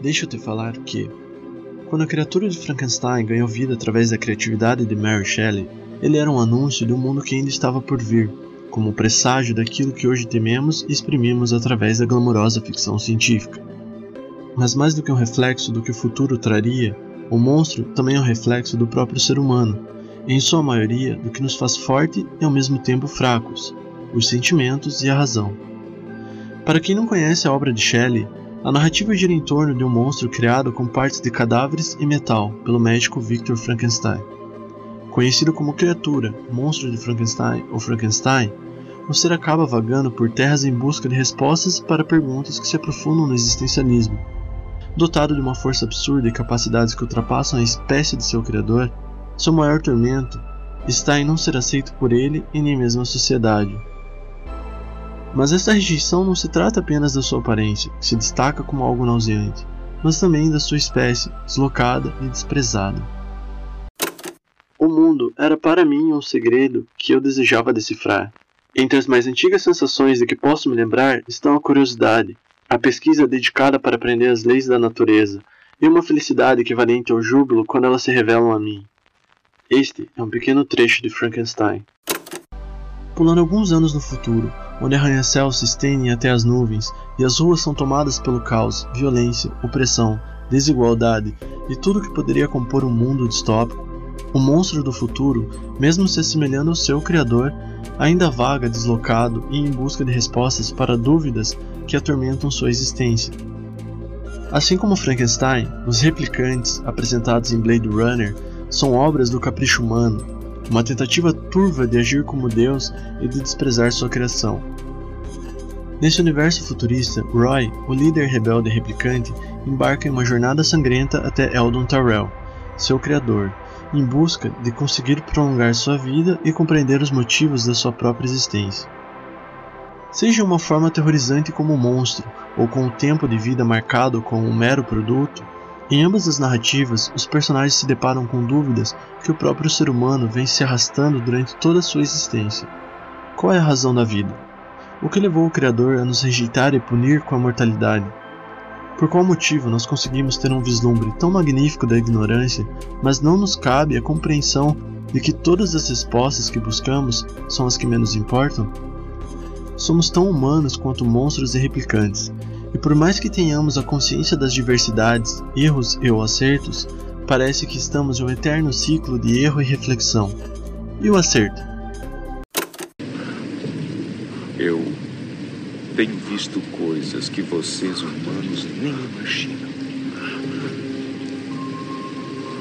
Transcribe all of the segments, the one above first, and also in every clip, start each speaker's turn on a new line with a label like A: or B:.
A: deixa eu te falar que, quando a criatura de Frankenstein ganhou vida através da criatividade de Mary Shelley, ele era um anúncio de um mundo que ainda estava por vir, como presságio daquilo que hoje tememos e exprimimos através da glamourosa ficção científica. Mas mais do que um reflexo do que o futuro traria, o monstro também é um reflexo do próprio ser humano, em sua maioria do que nos faz forte e ao mesmo tempo fracos, os sentimentos e a razão. Para quem não conhece a obra de Shelley, a narrativa gira em torno de um monstro criado com partes de cadáveres e metal pelo médico Victor Frankenstein. Conhecido como criatura, monstro de Frankenstein ou Frankenstein, o ser acaba vagando por terras em busca de respostas para perguntas que se aprofundam no existencialismo. Dotado de uma força absurda e capacidades que ultrapassam a espécie de seu criador, seu maior tormento está em não ser aceito por ele e nem mesmo a sociedade. Mas essa rejeição não se trata apenas da sua aparência, que se destaca como algo nauseante, mas também da sua espécie, deslocada e desprezada. O mundo era para mim um segredo que eu desejava decifrar. Entre as mais antigas sensações de que posso me lembrar estão a curiosidade, a pesquisa dedicada para aprender as leis da natureza e uma felicidade equivalente ao júbilo quando elas se revelam a mim. Este é um pequeno trecho de Frankenstein. Pulando alguns anos no futuro, onde arranha-céus se estendem até as nuvens e as ruas são tomadas pelo caos, violência, opressão, desigualdade e tudo que poderia compor um mundo distópico, o monstro do futuro, mesmo se assemelhando ao seu criador, ainda vaga deslocado e em busca de respostas para dúvidas que atormentam sua existência. Assim como Frankenstein, os replicantes apresentados em Blade Runner são obras do capricho humano, uma tentativa turva de agir como Deus e de desprezar sua criação. Nesse universo futurista, Roy, o líder rebelde replicante, embarca em uma jornada sangrenta até Eldon Tyrell, seu criador, em busca de conseguir prolongar sua vida e compreender os motivos da sua própria existência. Seja uma forma aterrorizante como um monstro, ou com o tempo de vida marcado como um mero produto, em ambas as narrativas, os personagens se deparam com dúvidas que o próprio ser humano vem se arrastando durante toda a sua existência. Qual é a razão da vida? O que levou o Criador a nos rejeitar e punir com a mortalidade? Por qual motivo nós conseguimos ter um vislumbre tão magnífico da ignorância, mas não nos cabe a compreensão de que todas as respostas que buscamos são as que menos importam? Somos tão humanos quanto monstros e replicantes, e por mais que tenhamos a consciência das diversidades, erros e ou acertos, parece que estamos em um eterno ciclo de erro e reflexão. E o acerto?
B: Eu tenho visto coisas que vocês humanos nem imaginam.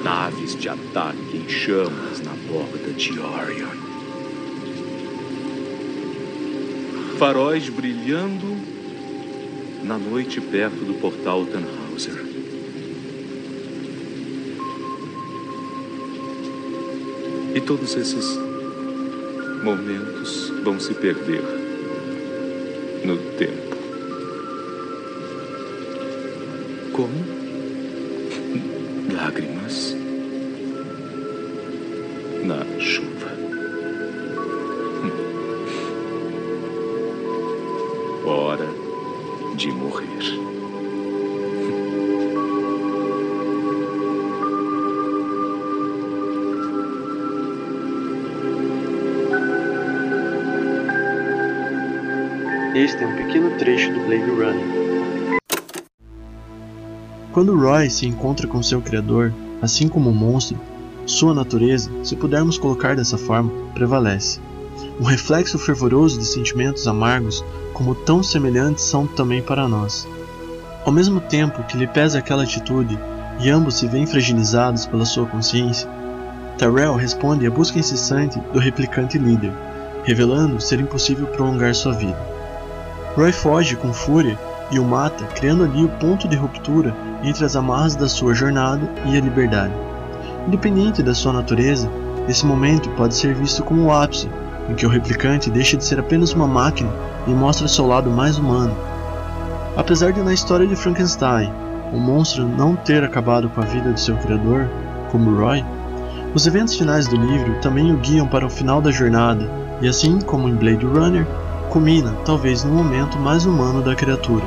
B: Naves de ataque em chamas na borda de Orion. Faróis brilhando na noite perto do portal Tannhauser. E todos esses momentos vão se perder no tempo. Como lágrimas
A: Este é um pequeno trecho do Blade Runner. Quando Roy se encontra com seu criador, assim como o monstro, sua natureza, se pudermos colocar dessa forma, prevalece. Um reflexo fervoroso de sentimentos amargos, como tão semelhantes são também para nós. Ao mesmo tempo que lhe pesa aquela atitude e ambos se veem fragilizados pela sua consciência, Tyrell responde à busca incessante do replicante líder, revelando ser impossível prolongar sua vida. Roy foge com fúria e o mata, criando ali o ponto de ruptura entre as amarras da sua jornada e a liberdade. Independente da sua natureza, esse momento pode ser visto como o ápice, em que o replicante deixa de ser apenas uma máquina e mostra seu lado mais humano. Apesar de na história de Frankenstein, o monstro não ter acabado com a vida de seu criador, como Roy, os eventos finais do livro também o guiam para o final da jornada, e assim como em Blade Runner, culmina talvez no momento mais humano da criatura,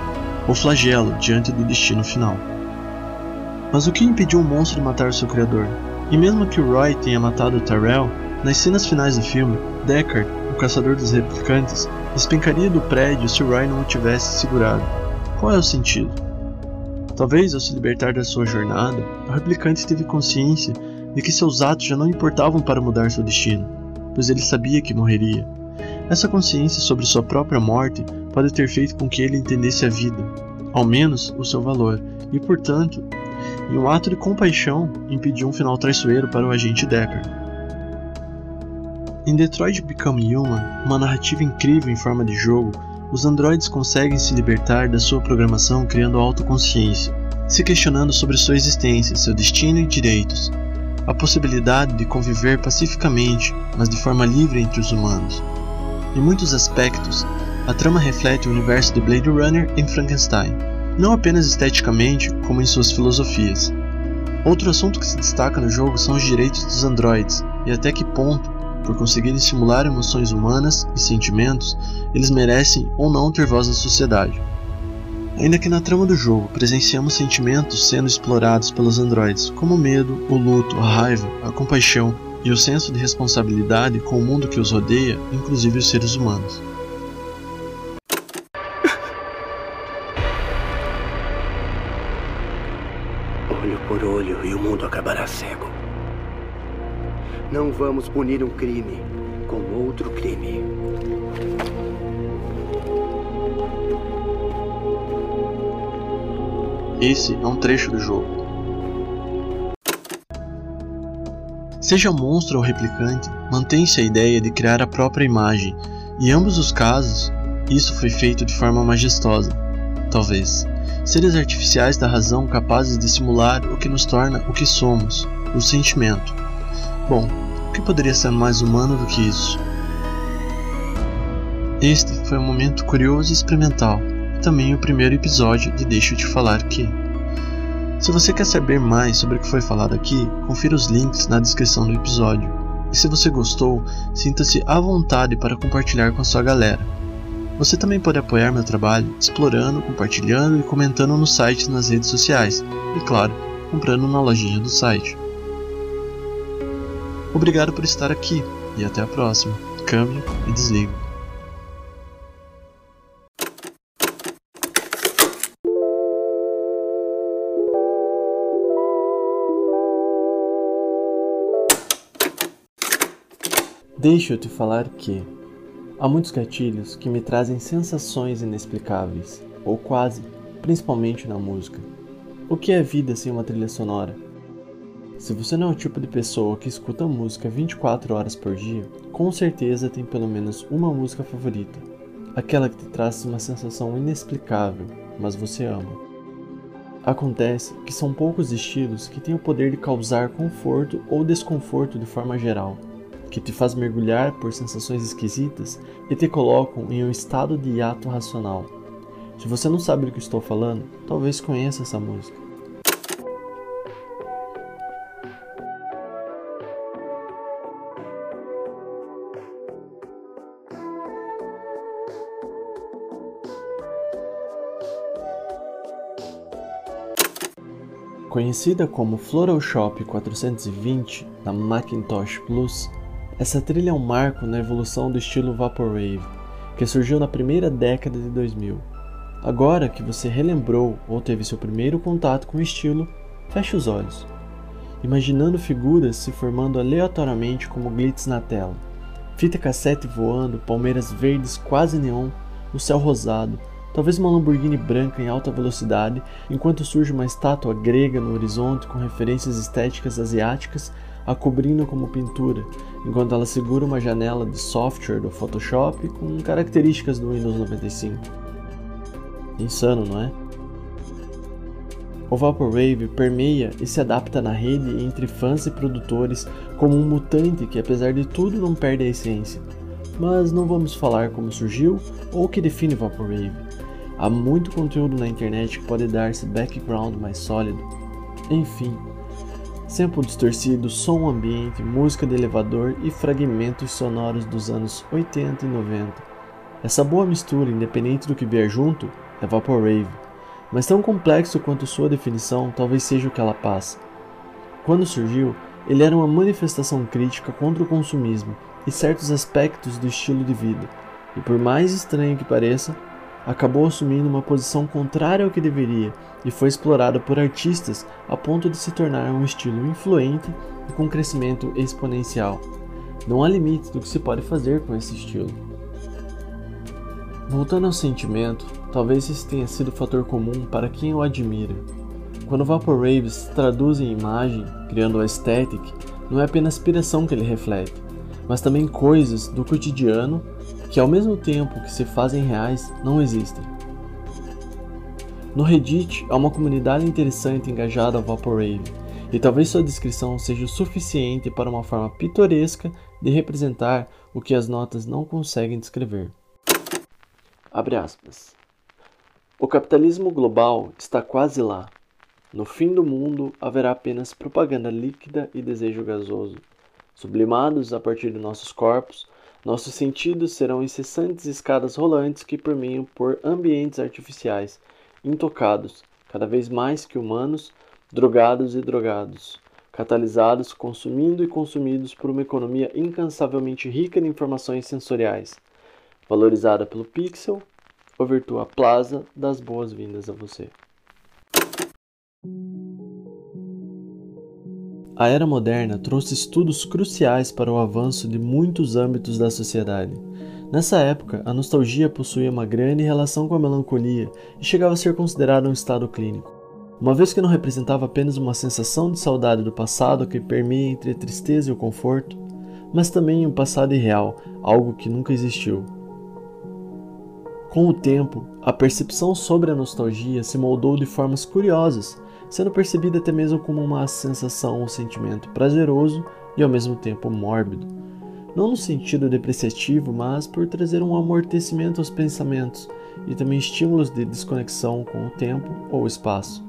A: o flagelo diante do destino final. Mas o que impediu o monstro de matar seu criador? E mesmo que o Roy tenha matado Tyrell, nas cenas finais do filme, Deckard, o caçador dos replicantes, despencaria do prédio se o Roy não o tivesse segurado. Qual é o sentido? Talvez ao se libertar da sua jornada, o replicante teve consciência de que seus atos já não importavam para mudar seu destino, pois ele sabia que morreria. Essa consciência sobre sua própria morte pode ter feito com que ele entendesse a vida, ao menos o seu valor, e portanto, em um ato de compaixão, impediu um final traiçoeiro para o agente Decker. Em Detroit Become Human, uma narrativa incrível em forma de jogo, os androides conseguem se libertar da sua programação criando autoconsciência, se questionando sobre sua existência, seu destino e direitos, a possibilidade de conviver pacificamente, mas de forma livre entre os humanos. Em muitos aspectos, a trama reflete o universo de Blade Runner em Frankenstein, não apenas esteticamente, como em suas filosofias. Outro assunto que se destaca no jogo são os direitos dos androides e até que ponto por conseguirem simular emoções humanas e sentimentos, eles merecem ou não ter voz na sociedade. Ainda que na trama do jogo presenciamos sentimentos sendo explorados pelos androides, como o medo, o luto, a raiva, a compaixão e o senso de responsabilidade com o mundo que os rodeia, inclusive os seres humanos.
C: Olho por olho e o mundo acabará cego. Não vamos punir um crime com outro crime.
A: Esse é um trecho do jogo. Seja monstro ou replicante, mantém-se a ideia de criar a própria imagem, e em ambos os casos, isso foi feito de forma majestosa. Talvez. Seres artificiais da razão capazes de simular o que nos torna o que somos, o sentimento. Bom, o que poderia ser mais humano do que isso? Este foi um momento curioso e experimental, e também o primeiro episódio de Deixa eu te falar que. Se você quer saber mais sobre o que foi falado aqui, confira os links na descrição do episódio. E se você gostou, sinta-se à vontade para compartilhar com a sua galera. Você também pode apoiar meu trabalho explorando, compartilhando e comentando no site e nas redes sociais, e claro, comprando na lojinha do site. Obrigado por estar aqui e até a próxima. Câmbio e desligo. Deixa eu te falar que há muitos gatilhos que me trazem sensações inexplicáveis, ou quase, principalmente na música. O que é vida sem uma trilha sonora? Se você não é o tipo de pessoa que escuta música 24 horas por dia, com certeza tem pelo menos uma música favorita. Aquela que te traz uma sensação inexplicável, mas você ama. Acontece que são poucos estilos que têm o poder de causar conforto ou desconforto de forma geral, que te faz mergulhar por sensações esquisitas e te colocam em um estado de hiato racional. Se você não sabe do que estou falando, talvez conheça essa música. Conhecida como Floral Shop 420 da Macintosh Plus, essa trilha é um marco na evolução do estilo Vaporwave, que surgiu na primeira década de 2000. Agora que você relembrou ou teve seu primeiro contato com o estilo, feche os olhos, imaginando figuras se formando aleatoriamente como glitz na tela. Fita cassete voando, palmeiras verdes quase neon, o céu rosado, talvez uma Lamborghini branca em alta velocidade, enquanto surge uma estátua grega no horizonte com referências estéticas asiáticas a cobrindo como pintura, enquanto ela segura uma janela de software do Photoshop com características do Windows 95. Insano, não é? O Vaporwave permeia e se adapta na rede entre fãs e produtores como um mutante que, apesar de tudo, não perde a essência. Mas não vamos falar como surgiu ou o que define Vaporwave. Há muito conteúdo na internet que pode dar esse background mais sólido. Enfim, sample distorcido, som ambiente, música de elevador e fragmentos sonoros dos anos 80 e 90. Essa boa mistura, independente do que vier junto, é Vaporwave. mas tão complexo quanto sua definição talvez seja o que ela passa. Quando surgiu, ele era uma manifestação crítica contra o consumismo e certos aspectos do estilo de vida, e por mais estranho que pareça, acabou assumindo uma posição contrária ao que deveria e foi explorada por artistas a ponto de se tornar um estilo influente e com crescimento exponencial. Não há limites do que se pode fazer com esse estilo. Voltando ao sentimento, talvez esse tenha sido o fator comum para quem o admira. Quando Vaporwave se traduz em imagem, criando a aesthetic, não é apenas inspiração que ele reflete, mas também coisas do cotidiano que ao mesmo tempo que se fazem reais, não existem. No Reddit há uma comunidade interessante engajada ao Vaporwave, e talvez sua descrição seja o suficiente para uma forma pitoresca de representar o que as notas não conseguem descrever. Abre aspas. O capitalismo global está quase lá. No fim do mundo haverá apenas propaganda líquida e desejo gasoso, sublimados a partir de nossos corpos nossos sentidos serão incessantes escadas rolantes que permeiam por ambientes artificiais, intocados, cada vez mais que humanos, drogados e drogados, catalisados, consumindo e consumidos por uma economia incansavelmente rica de informações sensoriais, valorizada pelo pixel, ou Virtua Plaza das boas-vindas a você. A era moderna trouxe estudos cruciais para o avanço de muitos âmbitos da sociedade. Nessa época, a nostalgia possuía uma grande relação com a melancolia e chegava a ser considerada um estado clínico. Uma vez que não representava apenas uma sensação de saudade do passado que permeia entre a tristeza e o conforto, mas também um passado irreal, algo que nunca existiu. Com o tempo, a percepção sobre a nostalgia se moldou de formas curiosas sendo percebida até mesmo como uma sensação ou sentimento prazeroso e ao mesmo tempo mórbido. Não no sentido depreciativo, mas por trazer um amortecimento aos pensamentos e também estímulos de desconexão com o tempo ou espaço.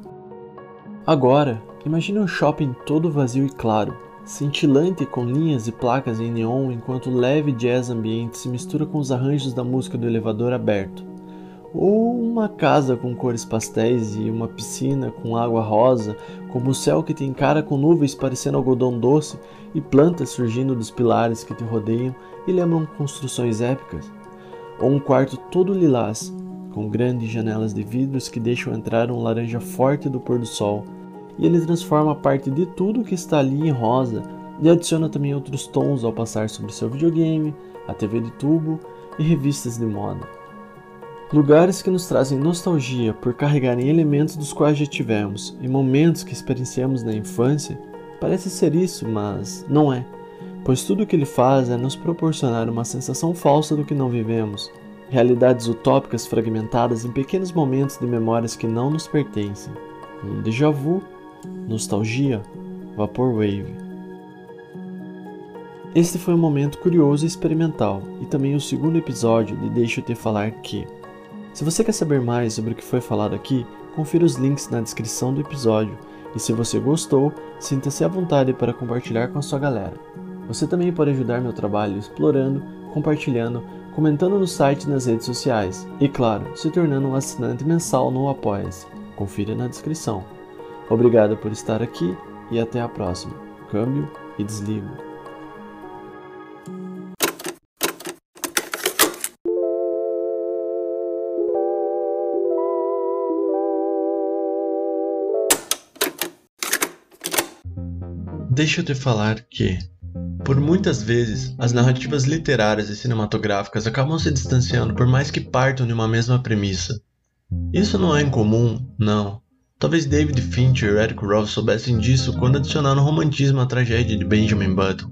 A: Agora, imagine um shopping todo vazio e claro, cintilante com linhas e placas em neon enquanto o leve jazz ambiente se mistura com os arranjos da música do elevador aberto ou uma casa com cores pastéis e uma piscina com água rosa, como o céu que te encara com nuvens parecendo algodão doce e plantas surgindo dos pilares que te rodeiam e lembram construções épicas, ou um quarto todo lilás, com grandes janelas de vidros que deixam entrar um laranja forte do pôr do sol, e ele transforma parte de tudo que está ali em rosa e adiciona também outros tons ao passar sobre seu videogame, a TV de tubo e revistas de moda. Lugares que nos trazem nostalgia por carregarem elementos dos quais já tivemos e momentos que experienciamos na infância, parece ser isso, mas não é, pois tudo o que ele faz é nos proporcionar uma sensação falsa do que não vivemos, realidades utópicas fragmentadas em pequenos momentos de memórias que não nos pertencem. Um déjà vu, nostalgia, vaporwave. Este foi um momento curioso e experimental, e também o segundo episódio de Deixa eu te falar que se você quer saber mais sobre o que foi falado aqui, confira os links na descrição do episódio. E se você gostou, sinta-se à vontade para compartilhar com a sua galera. Você também pode ajudar meu trabalho explorando, compartilhando, comentando no site e nas redes sociais. E claro, se tornando um assinante mensal no Apoia-se. Confira na descrição. Obrigado por estar aqui e até a próxima. Câmbio e desligo. Deixa eu te falar que, por muitas vezes, as narrativas literárias e cinematográficas acabam se distanciando por mais que partam de uma mesma premissa. Isso não é incomum, não. Talvez David Fincher e Eric Roth soubessem disso quando adicionaram romantismo à tragédia de Benjamin Button.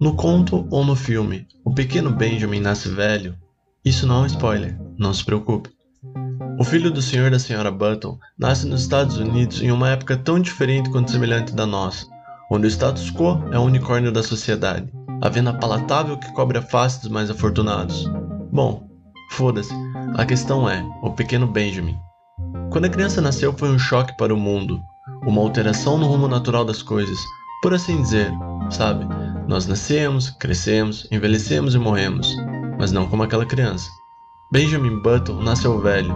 A: No conto ou no filme, o pequeno Benjamin nasce velho. Isso não é um spoiler, não se preocupe. O filho do senhor e da senhora Button nasce nos Estados Unidos em uma época tão diferente quanto semelhante da nossa onde o status quo é o unicórnio da sociedade, a vena palatável que cobre a face dos mais afortunados. Bom, foda-se, a questão é, o pequeno Benjamin. Quando a criança nasceu foi um choque para o mundo, uma alteração no rumo natural das coisas, por assim dizer, sabe? Nós nascemos, crescemos, envelhecemos e morremos, mas não como aquela criança. Benjamin Button nasceu velho.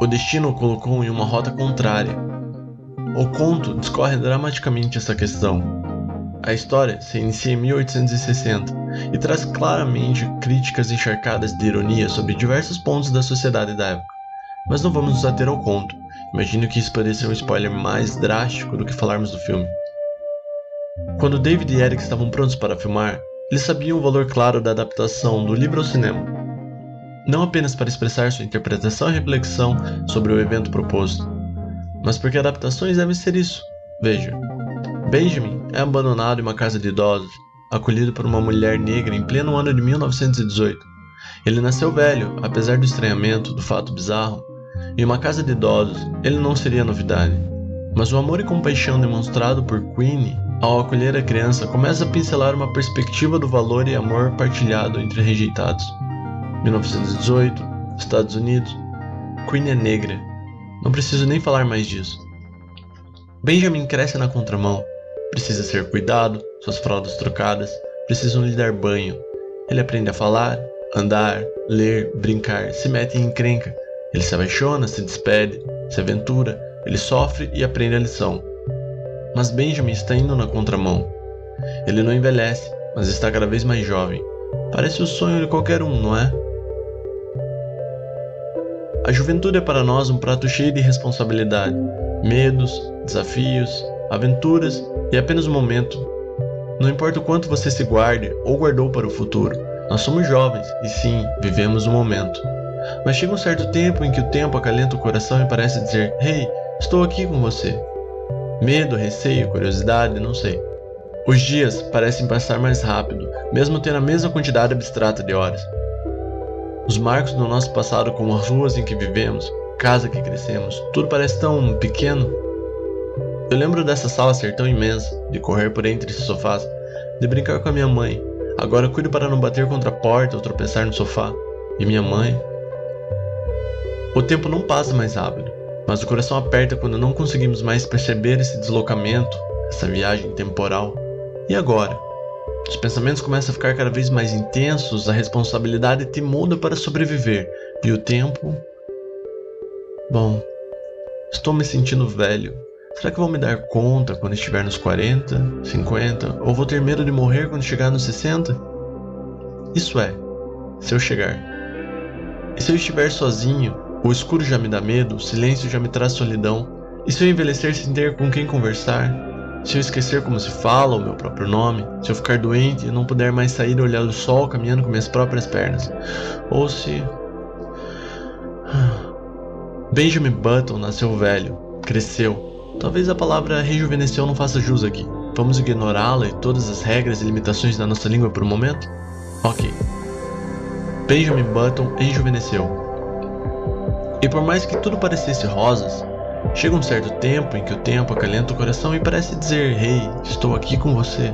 A: o destino o colocou em uma rota contrária. O conto discorre dramaticamente essa questão. A história se inicia em 1860 e traz claramente críticas encharcadas de ironia sobre diversos pontos da sociedade da época. Mas não vamos nos ater ao conto. Imagino que isso poderia ser um spoiler mais drástico do que falarmos do filme. Quando David e Eric estavam prontos para filmar, eles sabiam o valor claro da adaptação do livro ao cinema. Não apenas para expressar sua interpretação e reflexão sobre o evento proposto, mas porque adaptações devem ser isso. Veja, Benjamin é abandonado em uma casa de idosos, acolhido por uma mulher negra em pleno ano de 1918. Ele nasceu velho, apesar do estranhamento do fato bizarro. Em uma casa de idosos, ele não seria novidade. Mas o amor e compaixão demonstrado por Queenie ao acolher a criança começa a pincelar uma perspectiva do valor e amor partilhado entre rejeitados. 1918, Estados Unidos. Queenie é negra. Não preciso nem falar mais disso. Benjamin cresce na contramão, Precisa ser cuidado, suas fraldas trocadas, precisam lhe dar banho. Ele aprende a falar, andar, ler, brincar, se mete em encrenca. Ele se apaixona, se despede, se aventura, ele sofre e aprende a lição. Mas Benjamin está indo na contramão. Ele não envelhece, mas está cada vez mais jovem. Parece o sonho de qualquer um, não é? A juventude é para nós um prato cheio de responsabilidade, medos, desafios, aventuras e apenas um momento. Não importa o quanto você se guarde ou guardou para o futuro, nós somos jovens e sim, vivemos o momento. Mas chega um certo tempo em que o tempo acalenta o coração e parece dizer: Hey, estou aqui com você. Medo, receio, curiosidade, não sei. Os dias parecem passar mais rápido, mesmo tendo a mesma quantidade abstrata de horas. Os marcos do nosso passado, como as ruas em que vivemos, casa que crescemos, tudo parece tão pequeno eu lembro dessa sala ser tão imensa, de correr por entre esses sofás, de brincar com a minha mãe. Agora cuido para não bater contra a porta ou tropeçar no sofá. E minha mãe? O tempo não passa mais rápido, mas o coração aperta quando não conseguimos mais perceber esse deslocamento, essa viagem temporal. E agora? Os pensamentos começam a ficar cada vez mais intensos, a responsabilidade te muda para sobreviver, e o tempo. Bom, estou me sentindo velho. Será que vou me dar conta quando estiver nos 40, 50? Ou vou ter medo de morrer quando chegar nos 60? Isso é, se eu chegar. E se eu estiver sozinho, o escuro já me dá medo, o silêncio já me traz solidão. E se eu envelhecer sem ter com quem conversar? Se eu esquecer como se fala o meu próprio nome? Se eu ficar doente e não puder mais sair e olhar o sol caminhando com minhas próprias pernas? Ou se. Benjamin Button nasceu velho, cresceu, Talvez a palavra rejuvenesceu não faça jus aqui. Vamos ignorá-la e todas as regras e limitações da nossa língua por um momento? Ok. Benjamin Button rejuvenesceu. E por mais que tudo parecesse rosas, chega um certo tempo em que o tempo acalenta o coração e parece dizer: Hey, estou aqui com você.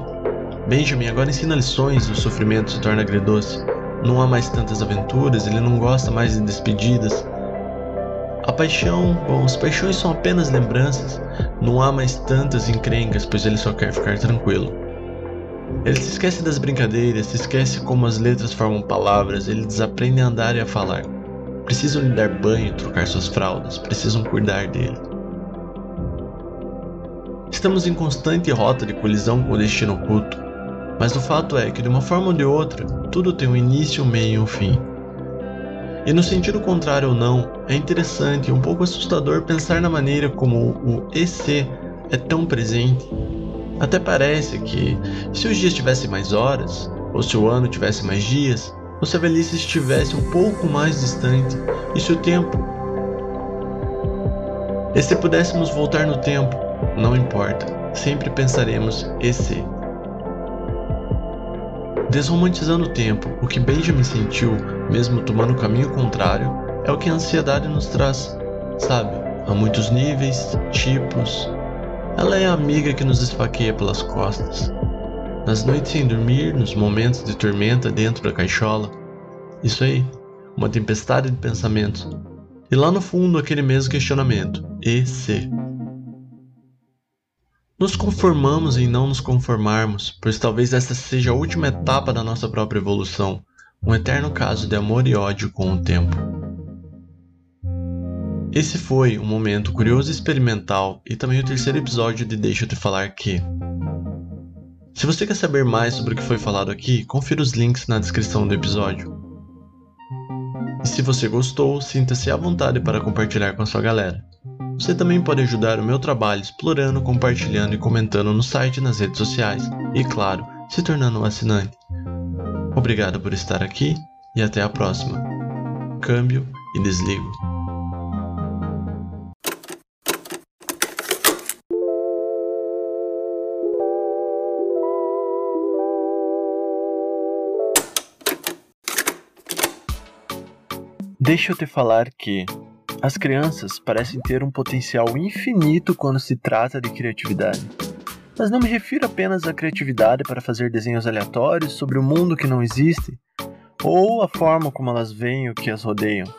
A: Benjamin agora ensina lições e o sofrimento se torna agridoce. Não há mais tantas aventuras, ele não gosta mais de despedidas, a paixão, bom, as paixões são apenas lembranças, não há mais tantas encrencas, pois ele só quer ficar tranquilo. Ele se esquece das brincadeiras, se esquece como as letras formam palavras, ele desaprende a andar e a falar. Precisam lhe dar banho, trocar suas fraldas, precisam cuidar dele. Estamos em constante rota de colisão com o destino oculto, mas o fato é que de uma forma ou de outra, tudo tem um início, um meio e um fim. E no sentido contrário ou não, é interessante e um pouco assustador pensar na maneira como o EC é tão presente. Até parece que, se os dias tivessem mais horas, ou se o ano tivesse mais dias, ou se a velhice estivesse um pouco mais distante, e se o tempo. E se pudéssemos voltar no tempo, não importa, sempre pensaremos EC. Desromantizando o tempo, o que Benjamin sentiu, mesmo tomando o caminho contrário, é o que a ansiedade nos traz, sabe? Há muitos níveis, tipos. Ela é a amiga que nos esfaqueia pelas costas. Nas noites sem dormir, nos momentos de tormenta dentro da caixola. Isso aí, uma tempestade de pensamentos. E lá no fundo, aquele mesmo questionamento: e se? Nos conformamos em não nos conformarmos, pois talvez essa seja a última etapa da nossa própria evolução, um eterno caso de amor e ódio com o tempo. Esse foi um momento curioso e experimental e também o terceiro episódio de Deixa eu te falar que. Se você quer saber mais sobre o que foi falado aqui, confira os links na descrição do episódio. E se você gostou, sinta-se à vontade para compartilhar com a sua galera. Você também pode ajudar o meu trabalho explorando, compartilhando e comentando no site e nas redes sociais. E claro, se tornando um assinante. Obrigado por estar aqui e até a próxima. Câmbio e desligo. Deixa eu te falar que as crianças parecem ter um potencial infinito quando se trata de criatividade. Mas não me refiro apenas à criatividade para fazer desenhos aleatórios sobre o um mundo que não existe, ou a forma como elas veem o que as rodeiam,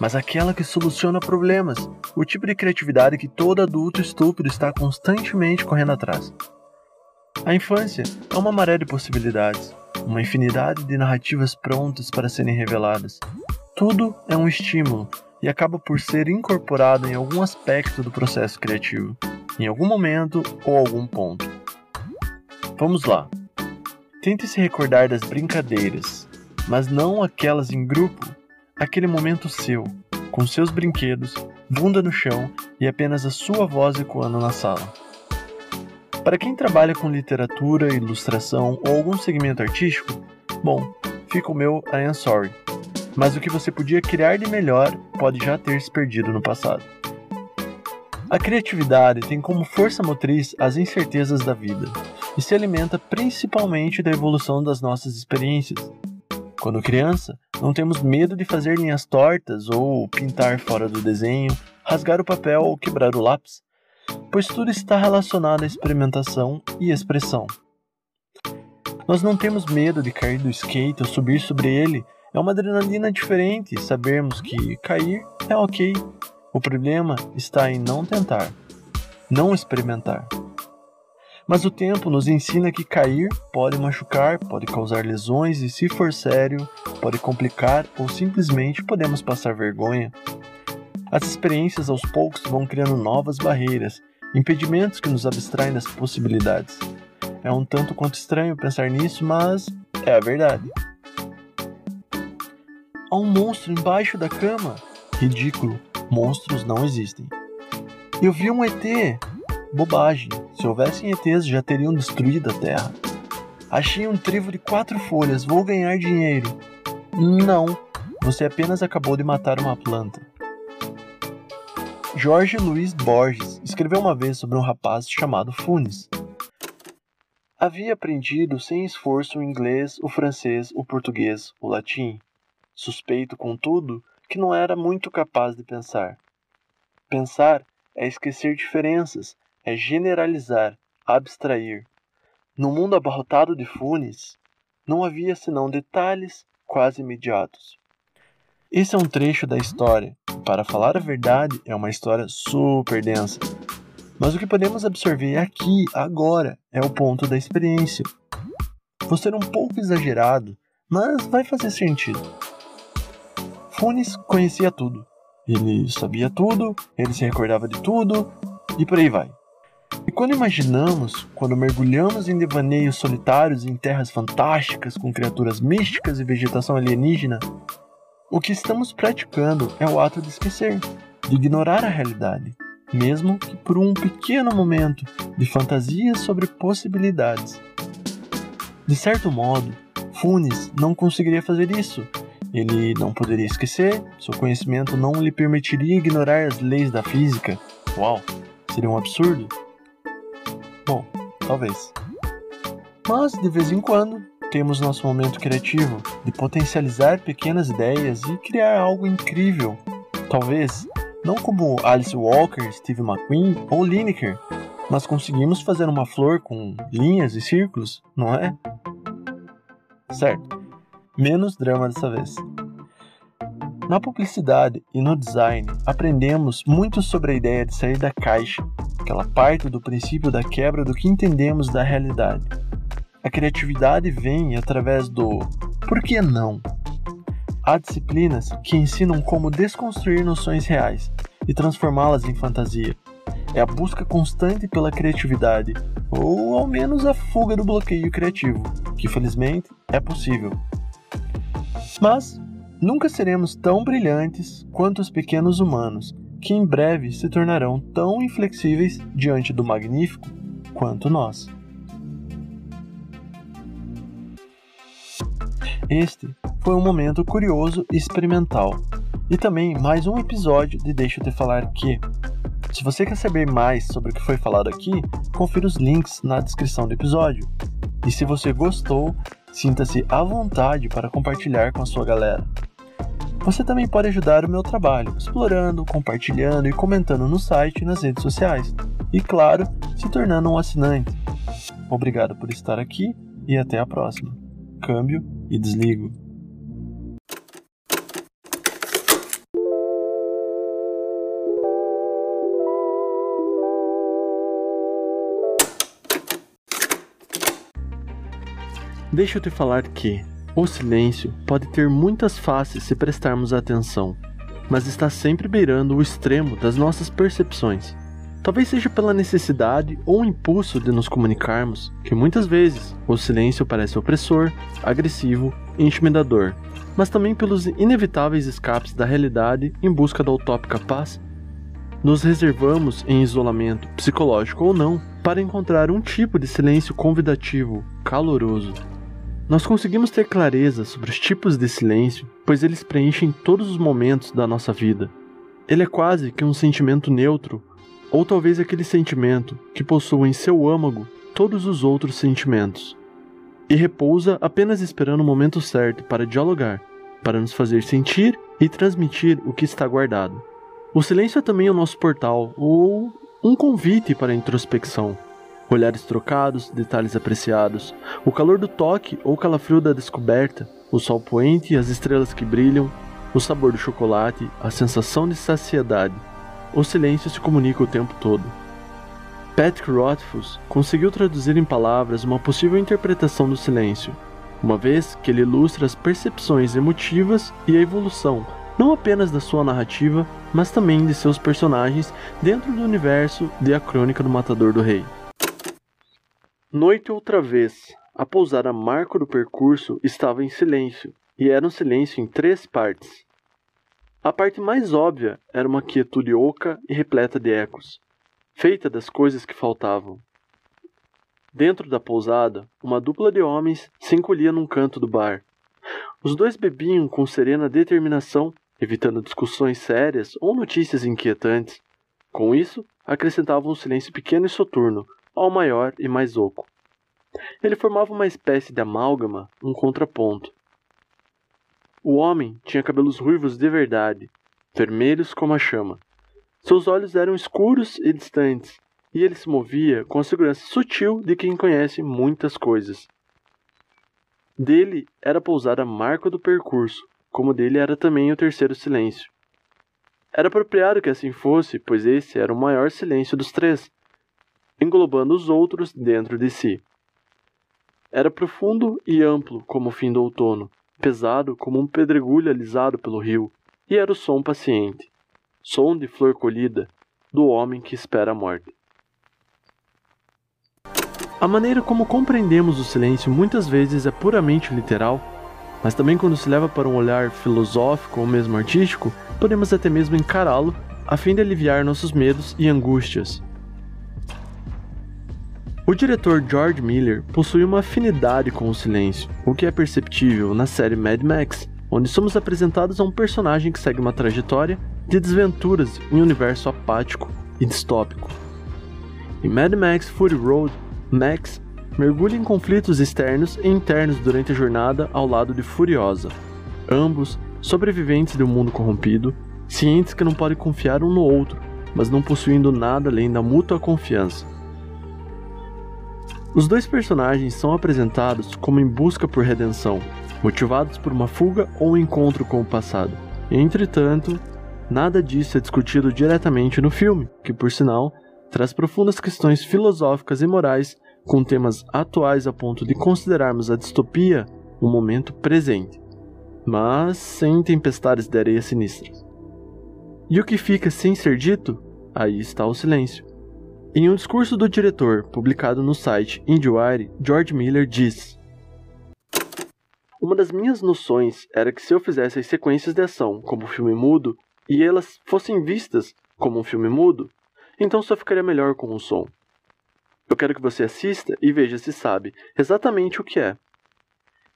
A: mas aquela que soluciona problemas, o tipo de criatividade que todo adulto estúpido está constantemente correndo atrás. A infância é uma maré de possibilidades, uma infinidade de narrativas prontas para serem reveladas, tudo é um estímulo e acaba por ser incorporado em algum aspecto do processo criativo, em algum momento ou algum ponto. Vamos lá. Tente se recordar das brincadeiras, mas não aquelas em grupo, aquele momento seu, com seus brinquedos, bunda no chão e apenas a sua voz ecoando na sala. Para quem trabalha com literatura, ilustração ou algum segmento artístico, bom, fica o meu I am sorry mas o que você podia criar de melhor pode já ter se perdido no passado. A criatividade tem como força motriz as incertezas da vida e se alimenta principalmente da evolução das nossas experiências. Quando criança, não temos medo de fazer linhas tortas ou pintar fora do desenho, rasgar o papel ou quebrar o lápis, pois tudo está relacionado à experimentação e expressão. Nós não temos medo de cair do skate ou subir sobre ele é uma adrenalina diferente sabermos que cair é ok. O problema está em não tentar, não experimentar. Mas o tempo nos ensina que cair pode machucar, pode causar lesões e, se for sério, pode complicar ou simplesmente podemos passar vergonha. As experiências aos poucos vão criando novas barreiras, impedimentos que nos abstraem das possibilidades. É um tanto quanto estranho pensar nisso, mas é a verdade. Há um monstro embaixo da cama. Ridículo. Monstros não existem. Eu vi um ET. Bobagem. Se houvessem ETs, já teriam destruído a Terra. Achei um trevo de quatro folhas. Vou ganhar dinheiro. Não. Você apenas acabou de matar uma planta. Jorge Luiz Borges escreveu uma vez sobre um rapaz chamado Funes. Havia aprendido sem esforço o inglês, o francês, o português, o latim. Suspeito, contudo, que não era muito capaz de pensar. Pensar é esquecer diferenças, é generalizar, abstrair. No mundo abarrotado de funes, não havia senão detalhes quase imediatos. Esse é um trecho da história. Para falar a verdade, é uma história super densa. Mas o que podemos absorver aqui, agora, é o ponto da experiência. Vou ser um pouco exagerado, mas vai fazer sentido. Funes conhecia tudo. Ele sabia tudo, ele se recordava de tudo e por aí vai. E quando imaginamos, quando mergulhamos em devaneios solitários em terras fantásticas com criaturas místicas e vegetação alienígena, o que estamos praticando é o ato de esquecer, de ignorar a realidade, mesmo que por um pequeno momento de fantasia sobre possibilidades. De certo modo, Funes não conseguiria fazer isso ele não poderia esquecer, seu conhecimento não lhe permitiria ignorar as leis da física. Uau, seria um absurdo? Bom, talvez. Mas, de vez em quando, temos nosso momento criativo de potencializar pequenas ideias e criar algo incrível. Talvez, não como Alice Walker, Steve McQueen ou Lineker, mas conseguimos fazer uma flor com linhas e círculos, não é? Certo. Menos drama dessa vez. Na publicidade e no design, aprendemos muito sobre a ideia de sair da caixa, que ela parte do princípio da quebra do que entendemos da realidade. A criatividade vem através do por que não? Há disciplinas que ensinam como desconstruir noções reais, e transformá-las em fantasia. É a busca constante pela criatividade, ou ao menos a fuga do bloqueio criativo, que felizmente é possível. Mas nunca seremos tão brilhantes quanto os pequenos humanos, que em breve se tornarão tão inflexíveis diante do magnífico quanto nós. Este foi um momento curioso e experimental, e também mais um episódio de Deixa eu te falar que. Se você quer saber mais sobre o que foi falado aqui, confira os links na descrição do episódio. E se você gostou, sinta-se à vontade para compartilhar com a sua galera. Você também pode ajudar o meu trabalho, explorando, compartilhando e comentando no site e nas redes sociais. E claro, se tornando um assinante. Obrigado por estar aqui e até a próxima. Câmbio e desligo. Deixa eu te falar que o silêncio pode ter muitas faces se prestarmos atenção, mas está sempre beirando o extremo das nossas percepções. Talvez seja pela necessidade ou impulso de nos comunicarmos que muitas vezes o silêncio parece opressor, agressivo e intimidador, mas também pelos inevitáveis escapes da realidade em busca da utópica paz. Nos reservamos em isolamento, psicológico ou não, para encontrar um tipo de silêncio convidativo, caloroso. Nós conseguimos ter clareza sobre os tipos de silêncio, pois eles preenchem todos os momentos da nossa vida. Ele é quase que um sentimento neutro ou talvez aquele sentimento que possua em seu âmago todos os outros sentimentos, e repousa apenas esperando o momento certo para dialogar, para nos fazer sentir e transmitir o que está guardado. O silêncio é também o nosso portal, ou um convite para a introspecção. Olhares trocados, detalhes apreciados, o calor do toque ou calafrio da descoberta, o sol poente e as estrelas que brilham, o sabor do chocolate, a sensação de saciedade o silêncio se comunica o tempo todo. Patrick Rothfuss conseguiu traduzir em palavras uma possível interpretação do silêncio, uma vez que ele ilustra as percepções emotivas e a evolução não apenas da sua narrativa, mas também de seus personagens dentro do universo de A Crônica do Matador do Rei. Noite outra vez, a pousada Marco do Percurso estava em silêncio, e era um silêncio em três partes. A parte mais óbvia era uma quietude oca e repleta de ecos, feita das coisas que faltavam. Dentro da pousada, uma dupla de homens se encolhia num canto do bar. Os dois bebiam com serena determinação, evitando discussões sérias ou notícias inquietantes. Com isso, acrescentavam um silêncio pequeno e soturno ao maior e mais oco. Ele formava uma espécie de amálgama, um contraponto. O homem tinha cabelos ruivos de verdade, vermelhos como a chama. Seus olhos eram escuros e distantes, e ele se movia com a segurança sutil de quem conhece muitas coisas. Dele era pousada a marca do percurso, como dele era também o terceiro silêncio. Era apropriado que assim fosse, pois esse era o maior silêncio dos três, englobando os outros dentro de si. Era profundo e amplo como o fim do outono, pesado como um pedregulho alisado pelo rio, e era o som paciente, som de flor colhida, do homem que espera a morte. A maneira como compreendemos o silêncio muitas vezes é puramente literal, mas também quando se leva para um olhar filosófico ou mesmo artístico, podemos até mesmo encará-lo a fim de aliviar nossos medos e angústias, o diretor George Miller possui uma afinidade com o silêncio, o que é perceptível na série Mad Max, onde somos apresentados a um personagem que segue uma trajetória de desventuras em um universo apático e distópico. Em Mad Max Fury Road, Max mergulha em conflitos externos e internos durante a jornada ao lado de Furiosa, ambos sobreviventes de um mundo corrompido, cientes que não podem confiar um no outro, mas não possuindo nada além da mútua confiança. Os dois personagens são apresentados como em busca por redenção, motivados por uma fuga ou um encontro com o passado. Entretanto, nada disso é discutido diretamente no filme, que, por sinal, traz profundas questões filosóficas e morais com temas atuais a ponto de considerarmos a distopia um momento presente, mas sem tempestades de areia sinistras. E o que fica sem ser dito? Aí está o silêncio. Em um discurso do diretor, publicado no site IndieWire, George Miller diz: Uma das minhas noções era que se eu fizesse as sequências de ação como filme mudo e elas fossem vistas como um filme mudo, então só ficaria melhor com o som. Eu quero que você assista e veja se sabe exatamente o que é.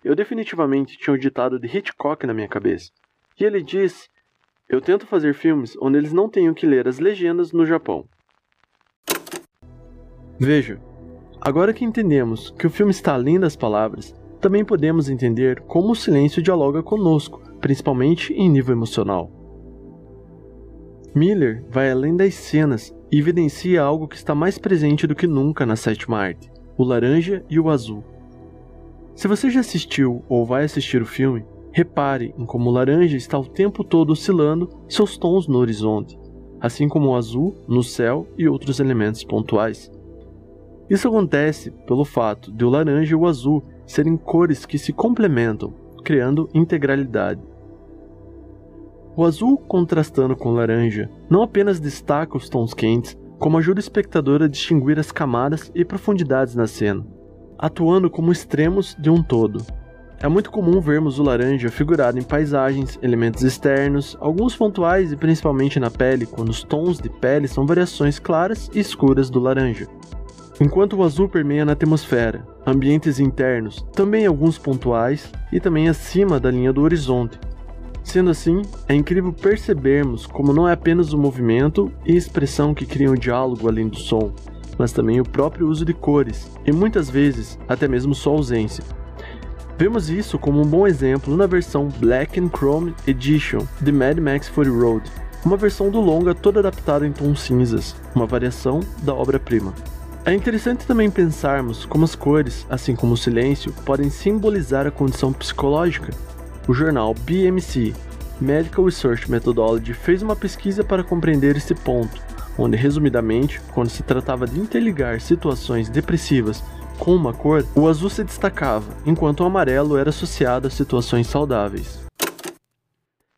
A: Eu definitivamente tinha o ditado de Hitchcock na minha cabeça. E ele diz: Eu tento fazer filmes onde eles não tenham que ler as legendas no Japão. Veja, agora que entendemos que o filme está além das palavras, também podemos entender como o silêncio dialoga conosco, principalmente em nível emocional. Miller vai além das cenas e evidencia algo que está mais presente do que nunca na sétima arte: o laranja e o azul. Se você já assistiu ou vai assistir o filme, repare em como o laranja está o tempo todo oscilando seus tons no horizonte, assim como o azul no céu e outros elementos pontuais. Isso acontece pelo fato de o laranja e o azul serem cores que se complementam, criando integralidade. O azul contrastando com o laranja não apenas destaca os tons quentes, como ajuda o espectador a distinguir as camadas e profundidades na cena, atuando como extremos de um todo. É muito comum vermos o laranja figurado em paisagens, elementos externos, alguns pontuais e principalmente na pele, quando os tons de pele são variações claras e escuras do laranja. Enquanto o azul permeia na atmosfera, ambientes internos, também alguns pontuais e também acima da linha do horizonte. Sendo assim, é incrível percebermos como não é apenas o movimento e expressão que criam o diálogo além do som, mas também o próprio uso de cores, e muitas vezes até mesmo sua ausência. Vemos isso como um bom exemplo na versão Black and Chrome Edition de Mad Max Fury Road, uma versão do longa toda adaptada em tons cinzas, uma variação da obra-prima. É interessante também pensarmos como as cores, assim como o silêncio, podem simbolizar a condição psicológica. O jornal BMC, Medical Research Methodology, fez uma pesquisa para compreender esse ponto, onde, resumidamente, quando se tratava de interligar situações depressivas com uma cor, o azul se destacava, enquanto o amarelo era associado a situações saudáveis.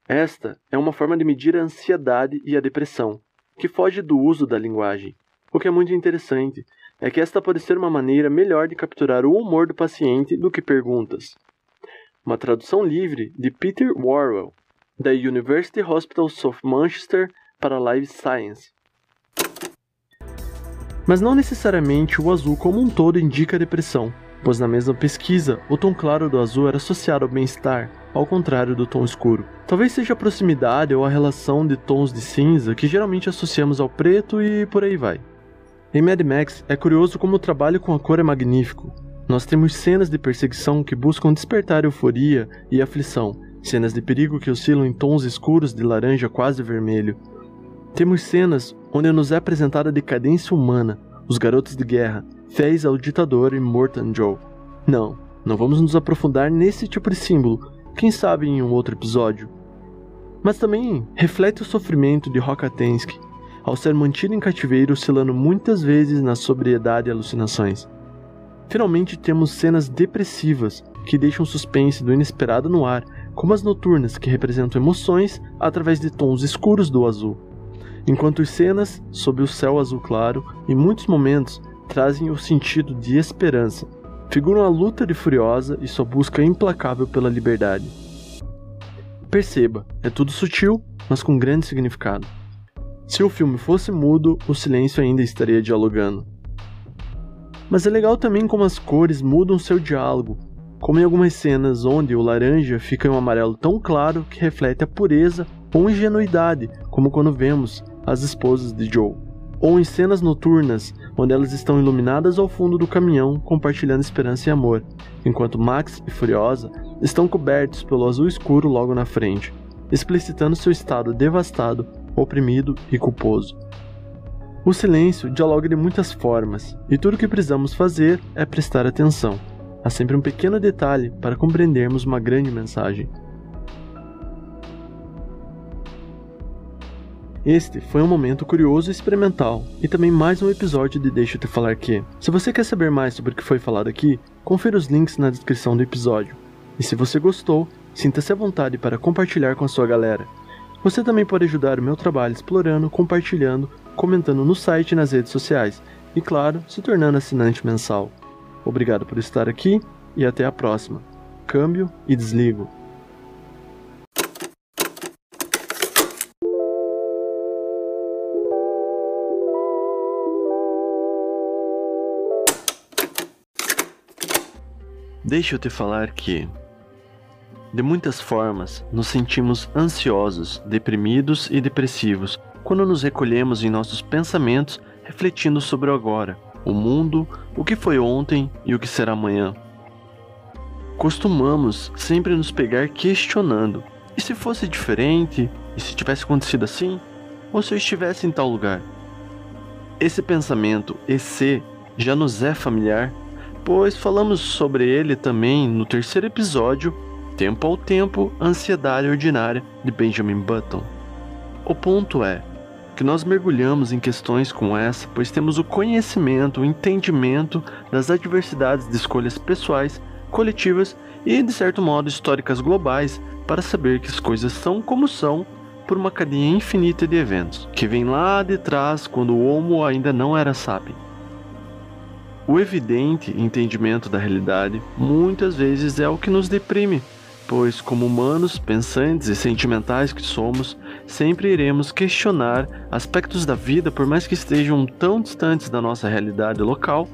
A: Esta é uma forma de medir a ansiedade e a depressão, que foge do uso da linguagem, o que é muito interessante, é que esta pode ser uma maneira melhor de capturar o humor do paciente do que perguntas. Uma tradução livre de Peter Warwell, da University Hospitals of Manchester para Live Science. Mas não necessariamente o azul como um todo indica depressão, pois na mesma pesquisa o tom claro do azul era associado ao bem-estar, ao contrário do tom escuro. Talvez seja a proximidade ou a relação de tons de cinza que geralmente associamos ao preto e por aí vai. Em Mad Max, é curioso como o trabalho com a cor é magnífico. Nós temos cenas de perseguição que buscam despertar euforia e aflição, cenas de perigo que oscilam em tons escuros de laranja quase vermelho. Temos cenas onde nos é apresentada a decadência humana, os garotos de guerra, fiéis ao ditador e Morton Joe. Não, não vamos nos aprofundar nesse tipo de símbolo, quem sabe em um outro episódio. Mas também reflete o sofrimento de Rokatensky, ao ser mantido em cativeiro, oscilando muitas vezes na sobriedade e alucinações. Finalmente temos cenas depressivas que deixam suspense do inesperado no ar, como as noturnas que representam emoções através de tons escuros do azul. Enquanto as cenas sob o céu azul claro, em muitos momentos, trazem o sentido de esperança, figuram a luta de Furiosa e sua busca implacável pela liberdade. Perceba, é tudo sutil, mas com grande significado. Se o filme fosse mudo, o silêncio ainda estaria dialogando. Mas é legal também como as cores mudam seu diálogo, como em algumas cenas onde o laranja fica em um amarelo tão claro que reflete a pureza ou ingenuidade, como quando vemos as esposas de Joe. Ou em cenas noturnas, onde elas estão iluminadas ao fundo do caminhão, compartilhando esperança e amor, enquanto Max e Furiosa estão cobertos pelo azul escuro logo na frente, explicitando seu estado devastado oprimido e culposo. O silêncio dialoga de muitas formas, e tudo o que precisamos fazer é prestar atenção. Há sempre um pequeno detalhe para compreendermos uma grande mensagem. Este foi um momento curioso e experimental, e também mais um episódio de Deixa eu te falar que. Se você quer saber mais sobre o que foi falado aqui, confira os links na descrição do episódio. E se você gostou, sinta-se à vontade para compartilhar com a sua galera. Você também pode ajudar o meu trabalho explorando, compartilhando, comentando no site e nas redes sociais e, claro, se tornando assinante mensal. Obrigado por estar aqui e até a próxima. Câmbio e desligo. Deixa eu te falar que, de muitas formas, nos sentimos ansiosos, deprimidos e depressivos quando nos recolhemos em nossos pensamentos refletindo sobre o agora, o mundo, o que foi ontem e o que será amanhã. Costumamos sempre nos pegar questionando: e se fosse diferente? E se tivesse acontecido assim? Ou se eu estivesse em tal lugar? Esse pensamento, esse, já nos é familiar pois falamos sobre ele também no terceiro episódio, Tempo ao Tempo, Ansiedade Ordinária, de Benjamin Button. O ponto é que nós mergulhamos em questões como essa, pois temos o conhecimento, o entendimento das adversidades de escolhas pessoais, coletivas e, de certo modo, históricas globais para saber que as coisas são como são por uma cadeia infinita de eventos, que vem lá de trás quando o Homo ainda não era sábio. O evidente entendimento da realidade muitas vezes é o que nos deprime, pois, como humanos pensantes e sentimentais que somos, sempre iremos questionar aspectos da vida por mais que estejam tão distantes da nossa realidade local.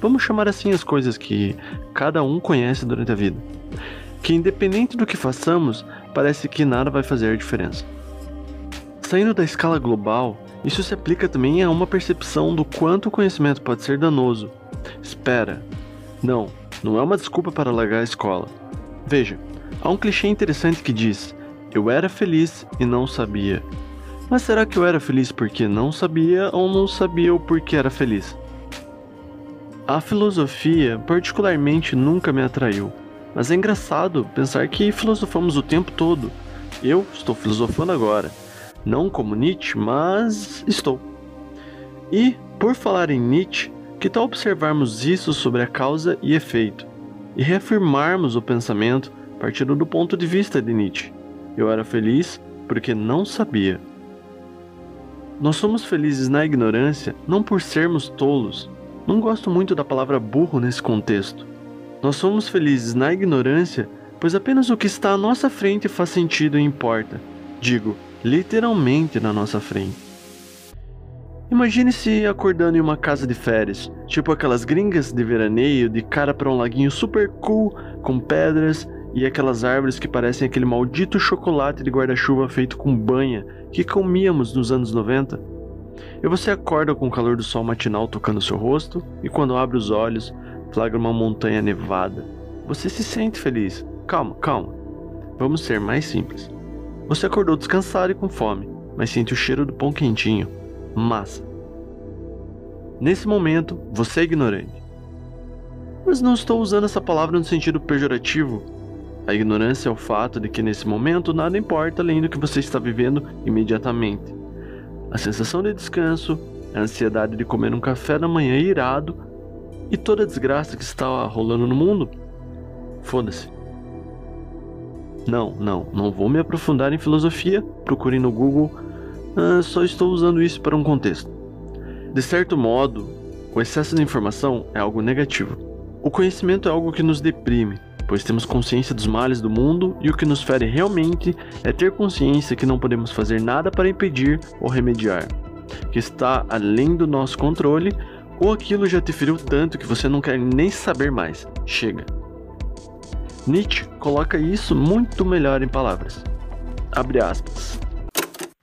A: Vamos chamar assim as coisas que cada um conhece durante a vida. Que, independente do que façamos, parece que nada vai fazer diferença. Saindo da escala global, isso se aplica também a uma percepção do quanto o conhecimento pode ser danoso. Espera. Não, não é uma desculpa para largar a escola. Veja, há um clichê interessante que diz: Eu era feliz e não sabia. Mas será que eu era feliz porque não sabia ou não sabia o porquê era feliz? A filosofia, particularmente, nunca me atraiu. Mas é engraçado pensar que filosofamos o tempo todo. Eu estou filosofando agora. Não como Nietzsche, mas estou. E, por falar em Nietzsche, que tal observarmos isso sobre a causa e efeito e reafirmarmos o pensamento partindo do ponto de vista de Nietzsche? Eu era feliz porque não sabia. Nós somos felizes na ignorância não por sermos tolos. Não gosto muito da palavra burro nesse contexto. Nós somos felizes na ignorância pois apenas o que está à nossa frente faz sentido e importa. Digo, literalmente na nossa frente. Imagine-se acordando em uma casa de férias, tipo aquelas gringas de veraneio, de cara para um laguinho super cool, com pedras e aquelas árvores que parecem aquele maldito chocolate de guarda-chuva feito com banha que comíamos nos anos 90. E você acorda com o calor do sol matinal tocando seu rosto, e quando abre os olhos, flagra uma montanha nevada. Você se sente feliz. Calma, calma. Vamos ser mais simples. Você acordou descansado e com fome, mas sente o cheiro do pão quentinho. Massa. Nesse momento, você é ignorante. Mas não estou usando essa palavra no sentido pejorativo. A ignorância é o fato de que nesse momento nada importa além do que você está vivendo imediatamente. A sensação de descanso, a ansiedade de comer um café da manhã irado e toda a desgraça que está rolando no mundo. Foda-se. Não, não, não vou me aprofundar em filosofia. Procure no Google. Ah, só estou usando isso para um contexto. De certo modo, o excesso de informação é algo negativo. O conhecimento é algo que nos deprime, pois temos consciência dos males do mundo e o que nos fere realmente é ter consciência que não podemos fazer nada para impedir ou remediar, que está além do nosso controle ou aquilo já te feriu tanto que você não quer nem saber mais. Chega. Nietzsche coloca isso muito melhor em palavras. Abre aspas.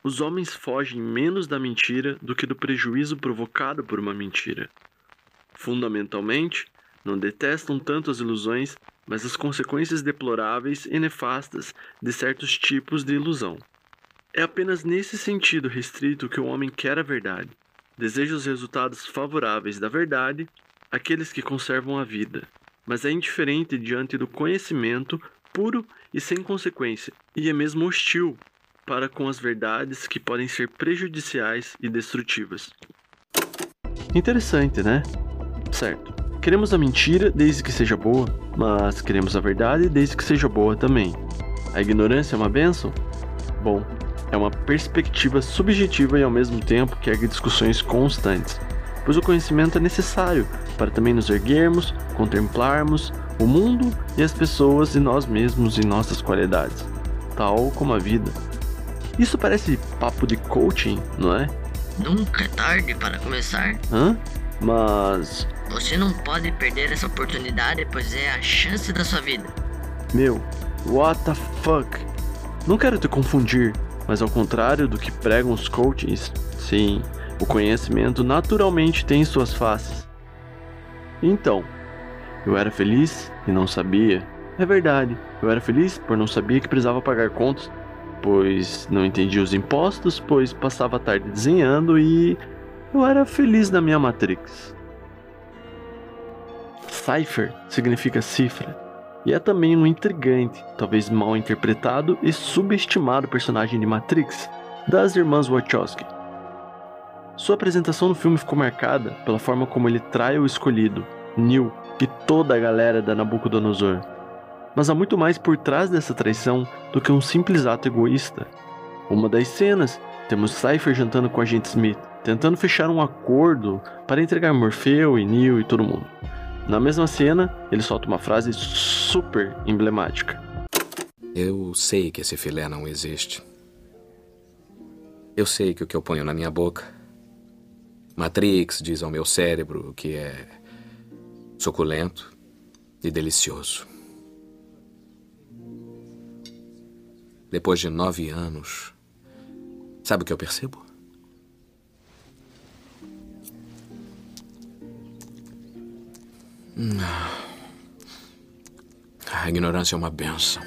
A: Os homens fogem menos da mentira do que do prejuízo provocado por uma mentira. Fundamentalmente, não detestam tanto as ilusões, mas as consequências deploráveis e nefastas de certos tipos de ilusão. É apenas nesse sentido restrito que o homem quer a verdade. Deseja os resultados favoráveis da verdade, aqueles que conservam a vida, mas é indiferente diante do conhecimento puro e sem consequência, e é mesmo hostil para com as verdades que podem ser prejudiciais e destrutivas. Interessante, né? Certo. Queremos a mentira desde que seja boa, mas queremos a verdade desde que seja boa também. A ignorância é uma benção? Bom, é uma perspectiva subjetiva e ao mesmo tempo que ergue discussões constantes, pois o conhecimento é necessário para também nos erguermos, contemplarmos o mundo e as pessoas e nós mesmos e nossas qualidades, tal como a vida. Isso parece papo de coaching, não é?
D: Nunca é tarde para começar.
A: Hã? Mas.
D: Você não pode perder essa oportunidade, pois é a chance da sua vida.
A: Meu, what the fuck? Não quero te confundir, mas ao contrário do que pregam os coaches, sim, o conhecimento naturalmente tem suas faces. Então, eu era feliz e não sabia. É verdade, eu era feliz por não saber que precisava pagar contas, pois não entendia os impostos, pois passava a tarde desenhando e eu era feliz na minha Matrix. Cypher significa cifra, e é também um intrigante, talvez mal interpretado e subestimado personagem de Matrix, das irmãs Wachowski. Sua apresentação no filme ficou marcada pela forma como ele trai o escolhido, Neil, e toda a galera da Nabucodonosor. Mas há muito mais por trás dessa traição do que um simples ato egoísta. Uma das cenas, temos Cypher jantando com a agente Smith, tentando fechar um acordo para entregar Morfeu e Neil e todo mundo. Na mesma cena, ele solta uma frase super emblemática.
E: Eu sei que esse filé não existe. Eu sei que o que eu ponho na minha boca. Matrix diz ao meu cérebro que é suculento e delicioso. Depois de nove anos, sabe o que eu percebo? A ignorância é uma benção.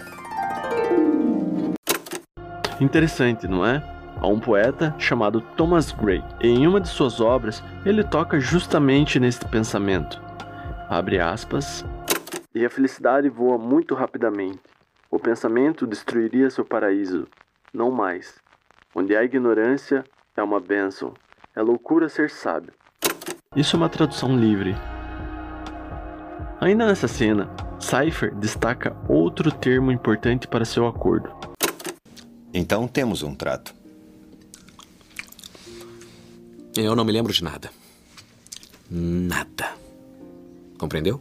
A: Interessante, não é? Há um poeta chamado Thomas Gray, e em uma de suas obras ele toca justamente nesse pensamento. Abre aspas. E a felicidade voa muito rapidamente. O pensamento destruiria seu paraíso. Não mais. Onde há ignorância, é uma bênção. É loucura ser sábio. Isso é uma tradução livre, Ainda nessa cena, Cypher destaca outro termo importante para seu acordo.
F: Então temos um trato.
E: Eu não me lembro de nada. Nada. Compreendeu?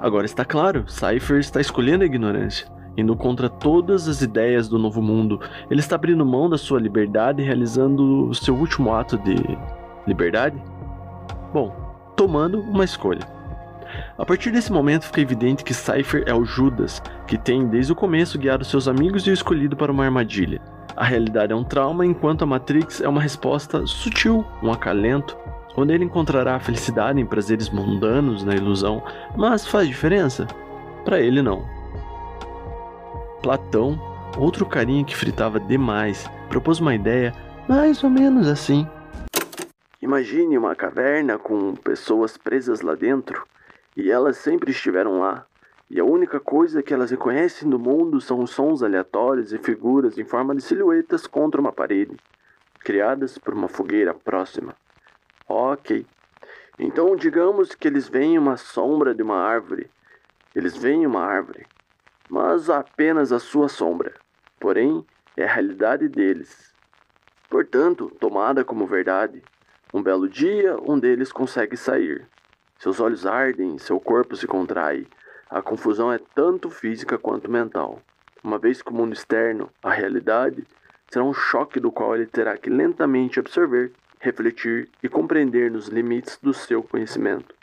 A: Agora está claro, Cypher está escolhendo a ignorância, indo contra todas as ideias do novo mundo. Ele está abrindo mão da sua liberdade e realizando o seu último ato de liberdade? Bom, tomando uma escolha. A partir desse momento fica evidente que Cypher é o Judas, que tem desde o começo guiado seus amigos e o escolhido para uma armadilha. A realidade é um trauma, enquanto a Matrix é uma resposta sutil, um acalento, onde ele encontrará a felicidade em prazeres mundanos na ilusão, mas faz diferença? Para ele não. Platão, outro carinha que fritava demais, propôs uma ideia mais ou menos assim. Imagine uma caverna com pessoas presas lá dentro, e elas sempre estiveram lá. E a única coisa que elas reconhecem no mundo são os sons aleatórios e figuras em forma de silhuetas contra uma parede, criadas por uma fogueira próxima. Ok. Então digamos que eles veem uma sombra de uma árvore. Eles veem uma árvore, mas apenas a sua sombra. Porém, é a realidade deles. Portanto, tomada como verdade, um belo dia, um deles consegue sair. Seus olhos ardem, seu corpo se contrai. A confusão é tanto física quanto mental. Uma vez que o mundo externo, a realidade, será um choque do qual ele terá que lentamente absorver, refletir e compreender nos limites do seu conhecimento.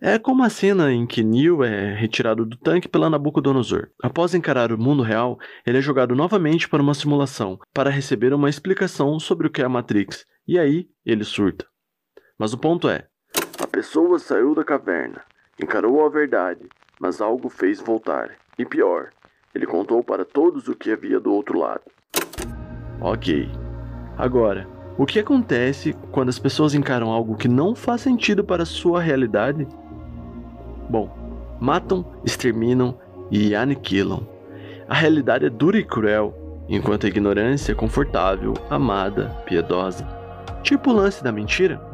A: É como a cena em que Neo é retirado do tanque pela Nabucodonosor. Após encarar o mundo real, ele é jogado novamente para uma simulação, para receber uma explicação sobre o que é a Matrix, e aí ele surta. Mas o ponto é: pessoa saiu da caverna, encarou a verdade, mas algo fez voltar. E pior, ele contou para todos o que havia do outro lado. Ok. Agora, o que acontece quando as pessoas encaram algo que não faz sentido para sua realidade? Bom, matam, exterminam e aniquilam. A realidade é dura e cruel, enquanto a ignorância é confortável, amada, piedosa. Tipo o lance da mentira.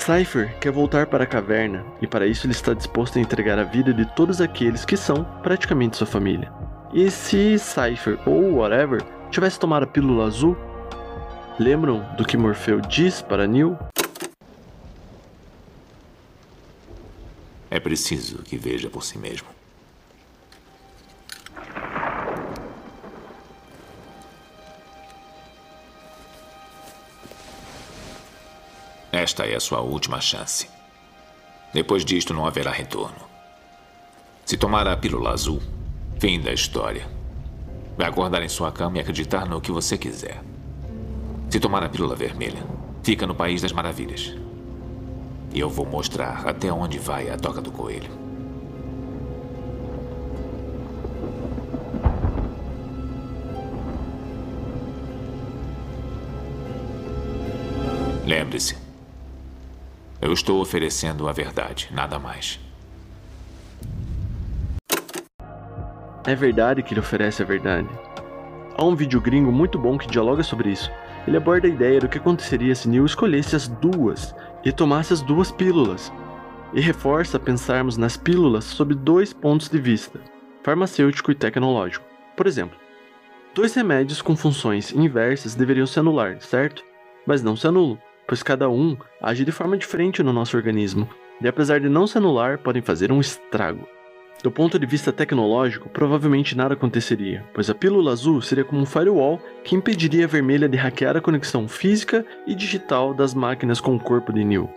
A: Cypher quer voltar para a caverna e para isso ele está disposto a entregar a vida de todos aqueles que são praticamente sua família. E se Cypher ou whatever tivesse tomado a pílula azul? Lembram do que Morfeu diz para Neil?
G: É preciso que veja por si mesmo. Esta é a sua última chance. Depois disto não haverá retorno. Se tomar a pílula azul, fim da história. Vai acordar em sua cama e acreditar no que você quiser. Se tomar a pílula vermelha, fica no País das Maravilhas. E eu vou mostrar até onde vai a toca do coelho. Lembre-se, eu estou oferecendo a verdade, nada mais.
A: É verdade que ele oferece a verdade. Há um vídeo gringo muito bom que dialoga sobre isso. Ele aborda a ideia do que aconteceria se Neil escolhesse as duas e tomasse as duas pílulas, e reforça pensarmos nas pílulas sob dois pontos de vista, farmacêutico e tecnológico. Por exemplo, dois remédios com funções inversas deveriam se anular, certo? Mas não se anulam, pois cada um age de forma diferente no nosso organismo, e apesar de não se anular, podem fazer um estrago. Do ponto de vista tecnológico, provavelmente nada aconteceria, pois a pílula azul seria como um firewall que impediria a vermelha de hackear a conexão física e digital das máquinas com o corpo de Neil.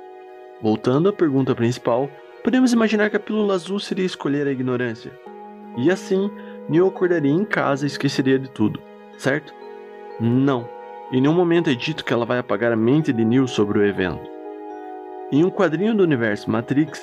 A: Voltando à pergunta principal, podemos imaginar que a pílula azul seria escolher a ignorância. E assim, Neil acordaria em casa e esqueceria de tudo, certo? Não. Em nenhum momento é dito que ela vai apagar a mente de Neil sobre o evento. Em um quadrinho do universo Matrix,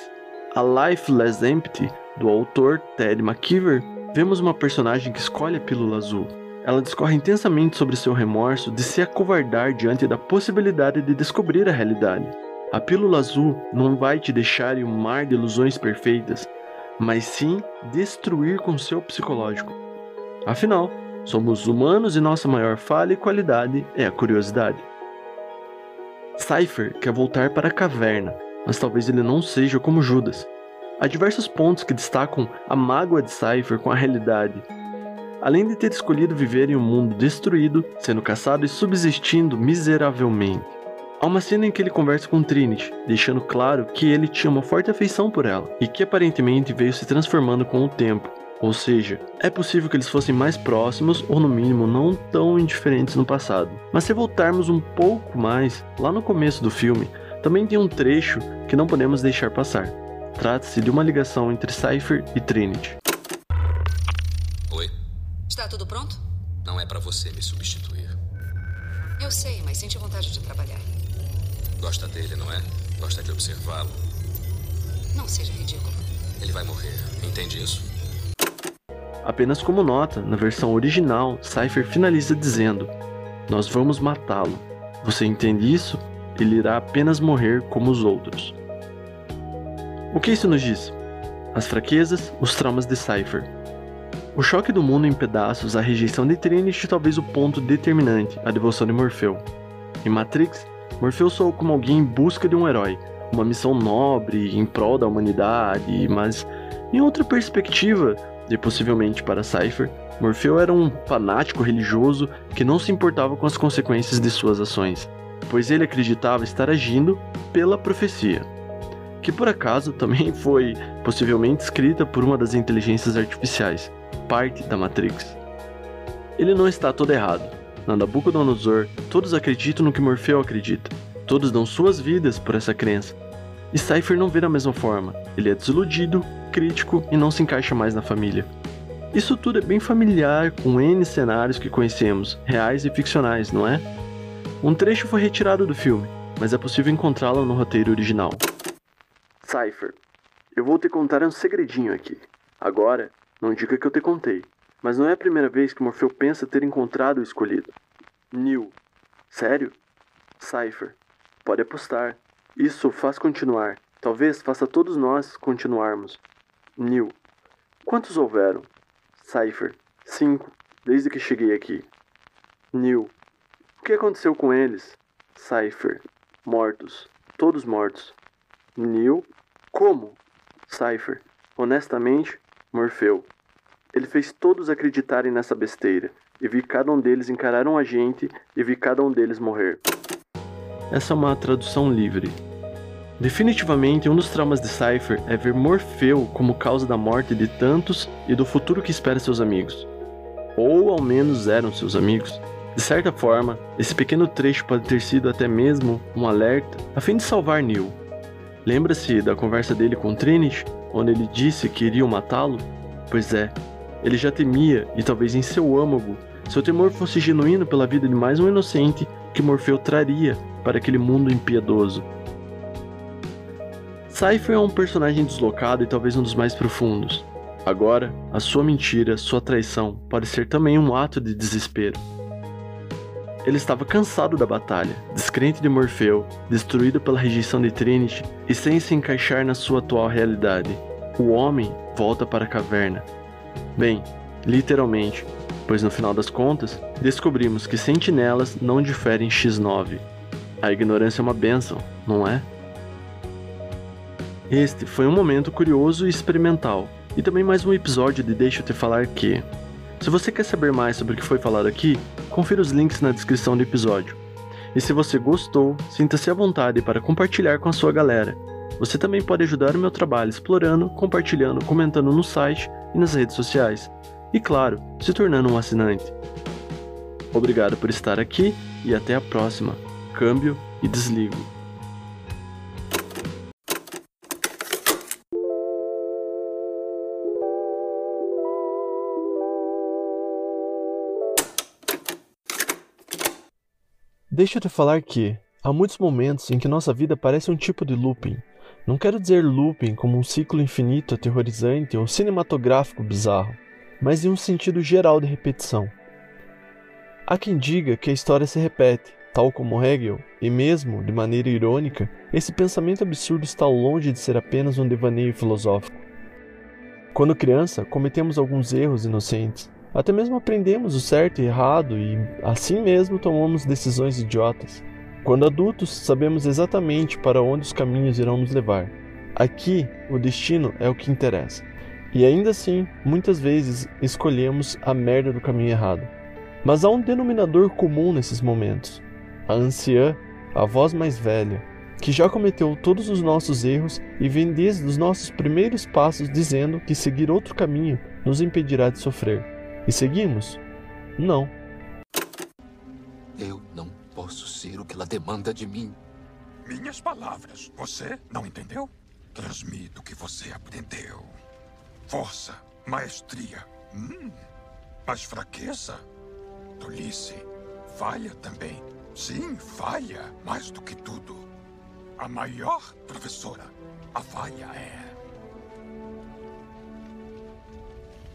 A: a Life Less Empty do autor Ted McKeever, vemos uma personagem que escolhe a pílula azul. Ela discorre intensamente sobre seu remorso de se acovardar diante da possibilidade de descobrir a realidade. A pílula azul não vai te deixar em um mar de ilusões perfeitas, mas sim destruir com seu psicológico. Afinal, somos humanos e nossa maior falha e qualidade é a curiosidade. Cypher quer voltar para a caverna, mas talvez ele não seja como Judas, Há diversos pontos que destacam a mágoa de Cypher com a realidade. Além de ter escolhido viver em um mundo destruído, sendo caçado e subsistindo miseravelmente. Há uma cena em que ele conversa com Trinity, deixando claro que ele tinha uma forte afeição por ela e que aparentemente veio se transformando com o tempo. Ou seja, é possível que eles fossem mais próximos ou no mínimo não tão indiferentes no passado. Mas se voltarmos um pouco mais, lá no começo do filme, também tem um trecho que não podemos deixar passar. Trata-se de uma ligação entre Cypher e Trinity.
E: Oi?
H: Está tudo pronto?
E: Não é para você me substituir.
H: Eu sei, mas sente vontade de trabalhar.
E: Gosta dele, não é? Gosta de observá-lo.
H: Não seja ridículo.
E: Ele vai morrer, entende isso?
A: Apenas como nota, na versão original, Cypher finaliza dizendo: Nós vamos matá-lo. Você entende isso? Ele irá apenas morrer como os outros. O que isso nos diz? As fraquezas, os traumas de Cypher. O choque do mundo em pedaços, a rejeição de Trinity talvez o ponto determinante, a devoção de Morfeu. Em Matrix, Morfeu soou como alguém em busca de um herói, uma missão nobre em prol da humanidade, mas em outra perspectiva, e possivelmente para Cypher, Morfeu era um fanático religioso que não se importava com as consequências de suas ações, pois ele acreditava estar agindo pela profecia que por acaso também foi possivelmente escrita por uma das inteligências artificiais, parte da Matrix. Ele não está todo errado. Na Nabucodonosor, todos acreditam no que Morfeu acredita. Todos dão suas vidas por essa crença. E Cypher não vê da mesma forma. Ele é desiludido, crítico e não se encaixa mais na família. Isso tudo é bem familiar com N cenários que conhecemos, reais e ficcionais, não é? Um trecho foi retirado do filme, mas é possível encontrá-lo no roteiro original. Cypher, eu vou te contar um segredinho aqui. Agora, não diga que eu te contei, mas não é a primeira vez que Morfeu pensa ter encontrado o escolhido. Neil. Sério? Cypher. Pode apostar. Isso faz continuar. Talvez faça todos nós continuarmos. Neil. Quantos houveram? Cypher. Cinco, desde que cheguei aqui. Neil. O que aconteceu com eles? Cypher. Mortos. Todos mortos. Neil. Como? Cypher. Honestamente, Morfeu. Ele fez todos acreditarem nessa besteira, e vi cada um deles encarar um agente e vi cada um deles morrer. Essa é uma tradução livre. Definitivamente, um dos traumas de Cypher é ver Morfeu como causa da morte de tantos e do futuro que espera seus amigos. Ou ao menos eram seus amigos. De certa forma, esse pequeno trecho pode ter sido até mesmo um alerta a fim de salvar Neil. Lembra-se da conversa dele com Trinity, onde ele disse que iriam matá-lo? Pois é, ele já temia, e talvez em seu âmago, seu temor fosse genuíno pela vida de mais um inocente que Morfeu traria para aquele mundo impiedoso. Cypher é um personagem deslocado e talvez um dos mais profundos. Agora, a sua mentira, sua traição, pode ser também um ato de desespero. Ele estava cansado da batalha, descrente de Morfeu, destruído pela rejeição de Trinity e sem se encaixar na sua atual realidade. O homem volta para a caverna. Bem, literalmente, pois no final das contas, descobrimos que sentinelas não diferem X9. A ignorância é uma benção, não é? Este foi um momento curioso e experimental, e também mais um episódio de Deixa eu te falar que. Se você quer saber mais sobre o que foi falado aqui, confira os links na descrição do episódio. E se você gostou, sinta-se à vontade para compartilhar com a sua galera. Você também pode ajudar o meu trabalho explorando, compartilhando, comentando no site e nas redes sociais. E claro, se tornando um assinante. Obrigado por estar aqui e até a próxima. Câmbio e desligo. Deixa eu te falar que há muitos momentos em que nossa vida parece um tipo de looping. Não quero dizer looping como um ciclo infinito, aterrorizante ou cinematográfico bizarro, mas em um sentido geral de repetição. Há quem diga que a história se repete, tal como Hegel, e mesmo, de maneira irônica, esse pensamento absurdo está longe de ser apenas um devaneio filosófico. Quando criança, cometemos alguns erros inocentes, até mesmo aprendemos o certo e errado e, assim mesmo, tomamos decisões idiotas. Quando adultos, sabemos exatamente para onde os caminhos irão nos levar. Aqui, o destino é o que interessa. E ainda assim, muitas vezes escolhemos a merda do caminho errado. Mas há um denominador comum nesses momentos: a anciã, a voz mais velha, que já cometeu todos os nossos erros e vem desde os nossos primeiros passos dizendo que seguir outro caminho nos impedirá de sofrer. E seguimos? Não.
I: Eu não posso ser o que ela demanda de mim.
J: Minhas palavras. Você não entendeu? Transmito o que você aprendeu. Força, maestria. Hum, mas fraqueza? Tolice. Falha também. Sim, falha. Mais do que tudo. A maior professora. A falha é.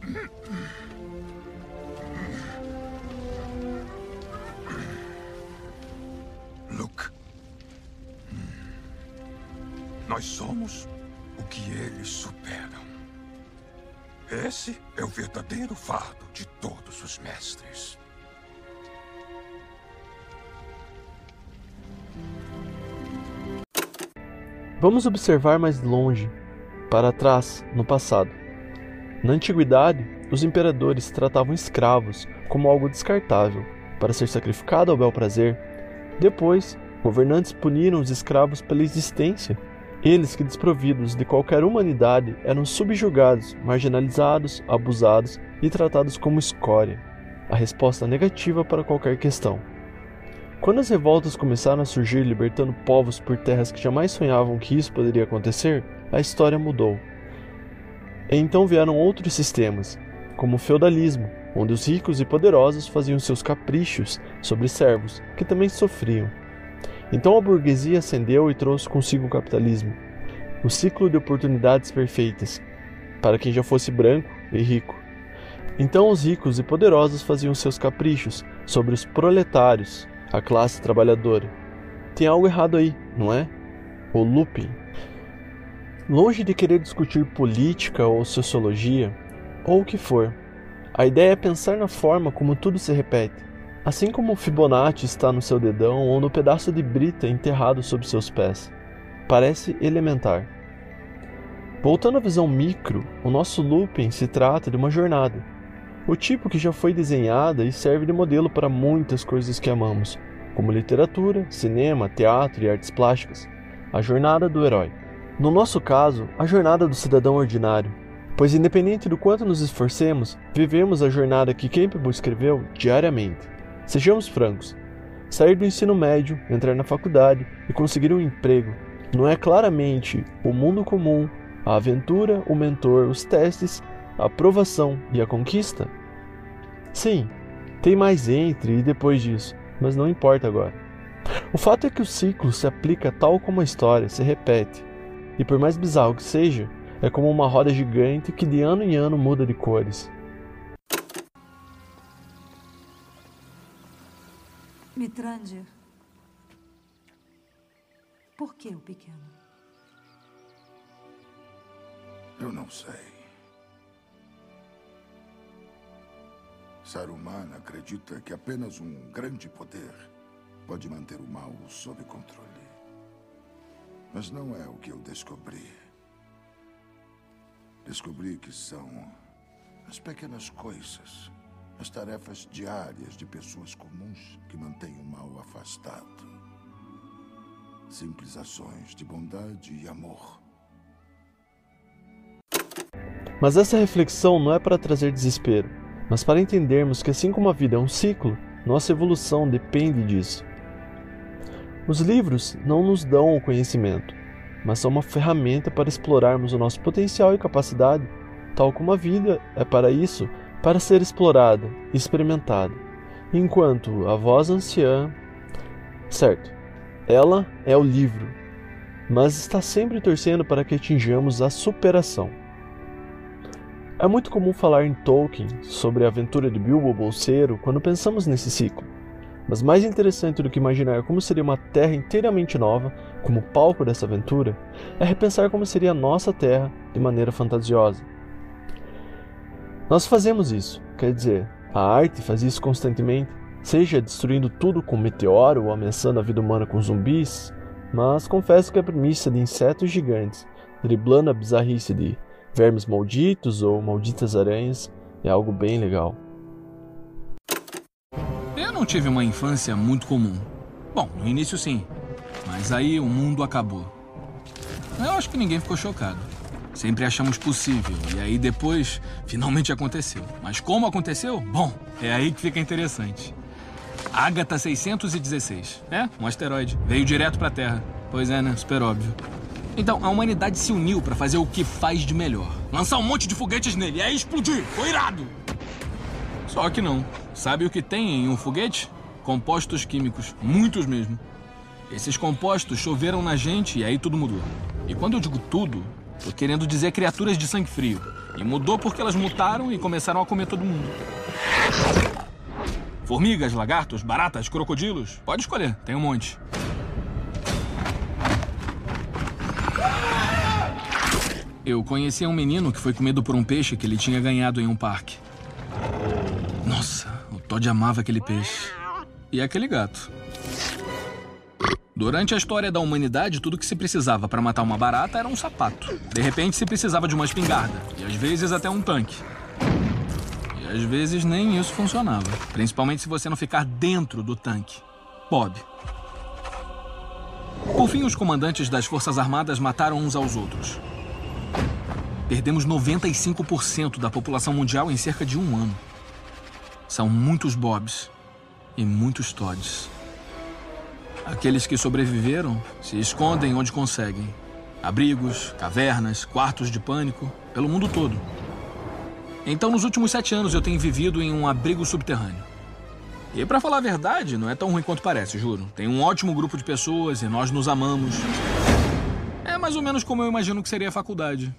J: Hum, hum. Nós somos o que eles superam. Esse é o verdadeiro fardo de todos os mestres.
A: Vamos observar mais longe, para trás, no passado. Na antiguidade, os imperadores tratavam escravos como algo descartável, para ser sacrificado ao bel prazer. Depois, governantes puniram os escravos pela existência. Eles que, desprovidos de qualquer humanidade, eram subjugados, marginalizados, abusados e tratados como escória. A resposta negativa para qualquer questão. Quando as revoltas começaram a surgir libertando povos por terras que jamais sonhavam que isso poderia acontecer, a história mudou. E então vieram outros sistemas, como o feudalismo, onde os ricos e poderosos faziam seus caprichos sobre servos, que também sofriam. Então a burguesia ascendeu e trouxe consigo o capitalismo, o ciclo de oportunidades perfeitas, para quem já fosse branco e rico. Então os ricos e poderosos faziam seus caprichos sobre os proletários, a classe trabalhadora. Tem algo errado aí, não é? O looping. Longe de querer discutir política ou sociologia, ou o que for, a ideia é pensar na forma como tudo se repete, assim como o Fibonacci está no seu dedão ou no pedaço de brita enterrado sob seus pés. Parece elementar. Voltando à visão micro, o nosso looping se trata de uma jornada. O tipo que já foi desenhada e serve de modelo para muitas coisas que amamos, como literatura, cinema, teatro e artes plásticas. A jornada do herói. No nosso caso, a jornada do cidadão ordinário, pois independente do quanto nos esforcemos, vivemos a jornada que Campbell escreveu diariamente. Sejamos francos, sair do ensino médio, entrar na faculdade e conseguir um emprego não é claramente o mundo comum, a aventura, o mentor, os testes, a aprovação e a conquista? Sim, tem mais entre e depois disso, mas não importa agora. O fato é que o ciclo se aplica tal como a história se repete, e por mais bizarro que seja, é como uma roda gigante que de ano em ano muda de cores.
K: Mitranger. Por que o pequeno?
J: Eu não sei. Saruman acredita que apenas um grande poder pode manter o mal sob controle. Mas não é o que eu descobri. Descobri que são as pequenas coisas, as tarefas diárias de pessoas comuns que mantêm o mal afastado. Simples ações de bondade e amor.
A: Mas essa reflexão não é para trazer desespero, mas para entendermos que, assim como a vida é um ciclo, nossa evolução depende disso. Os livros não nos dão o conhecimento, mas são uma ferramenta para explorarmos o nosso potencial e capacidade, tal como a vida é para isso, para ser explorada e experimentada. Enquanto a voz anciã. Certo, ela é o livro, mas está sempre torcendo para que atinjamos a superação. É muito comum falar em Tolkien sobre a aventura de Bilbo Bolseiro quando pensamos nesse ciclo. Mas mais interessante do que imaginar como seria uma terra inteiramente nova como palco dessa aventura é repensar como seria a nossa terra de maneira fantasiosa. Nós fazemos isso, quer dizer, a arte faz isso constantemente, seja destruindo tudo com meteoro ou ameaçando a vida humana com zumbis, mas confesso que a premissa de insetos gigantes, driblando a bizarrice de vermes malditos ou malditas aranhas, é algo bem legal.
L: Eu não tive uma infância muito comum. Bom, no início sim, mas aí o mundo acabou. Eu acho que ninguém ficou chocado. Sempre achamos possível, e aí depois finalmente aconteceu. Mas como aconteceu? Bom, é aí que fica interessante. Agatha 616. É, um asteroide. Veio direto pra Terra. Pois é, né? Super óbvio. Então, a humanidade se uniu para fazer o que faz de melhor. Lançar um monte de foguetes nele e aí explodir. Foi irado! Só que não. Sabe o que tem em um foguete? Compostos químicos. Muitos mesmo. Esses compostos choveram na gente e aí tudo mudou. E quando eu digo tudo, querendo dizer criaturas de sangue frio. E mudou porque elas mutaram e começaram a comer todo mundo. Formigas, lagartos, baratas, crocodilos. Pode escolher, tem um monte. Eu conheci um menino que foi comido por um peixe que ele tinha ganhado em um parque. Nossa, o Todd amava aquele peixe. E aquele gato. Durante a história da humanidade, tudo que se precisava para matar uma barata era um sapato. De repente, se precisava de uma espingarda. E às vezes até um tanque. E às vezes nem isso funcionava. Principalmente se você não ficar dentro do tanque. Bob. Por fim, os comandantes das Forças Armadas mataram uns aos outros. Perdemos 95% da população mundial em cerca de um ano. São muitos Bobs e muitos Todds. Aqueles que sobreviveram se escondem onde conseguem. Abrigos, cavernas, quartos de pânico, pelo mundo todo. Então, nos últimos sete anos, eu tenho vivido em um abrigo subterrâneo. E, para falar a verdade, não é tão ruim quanto parece, juro. Tem um ótimo grupo de pessoas e nós nos amamos. É mais ou menos como eu imagino que seria a faculdade.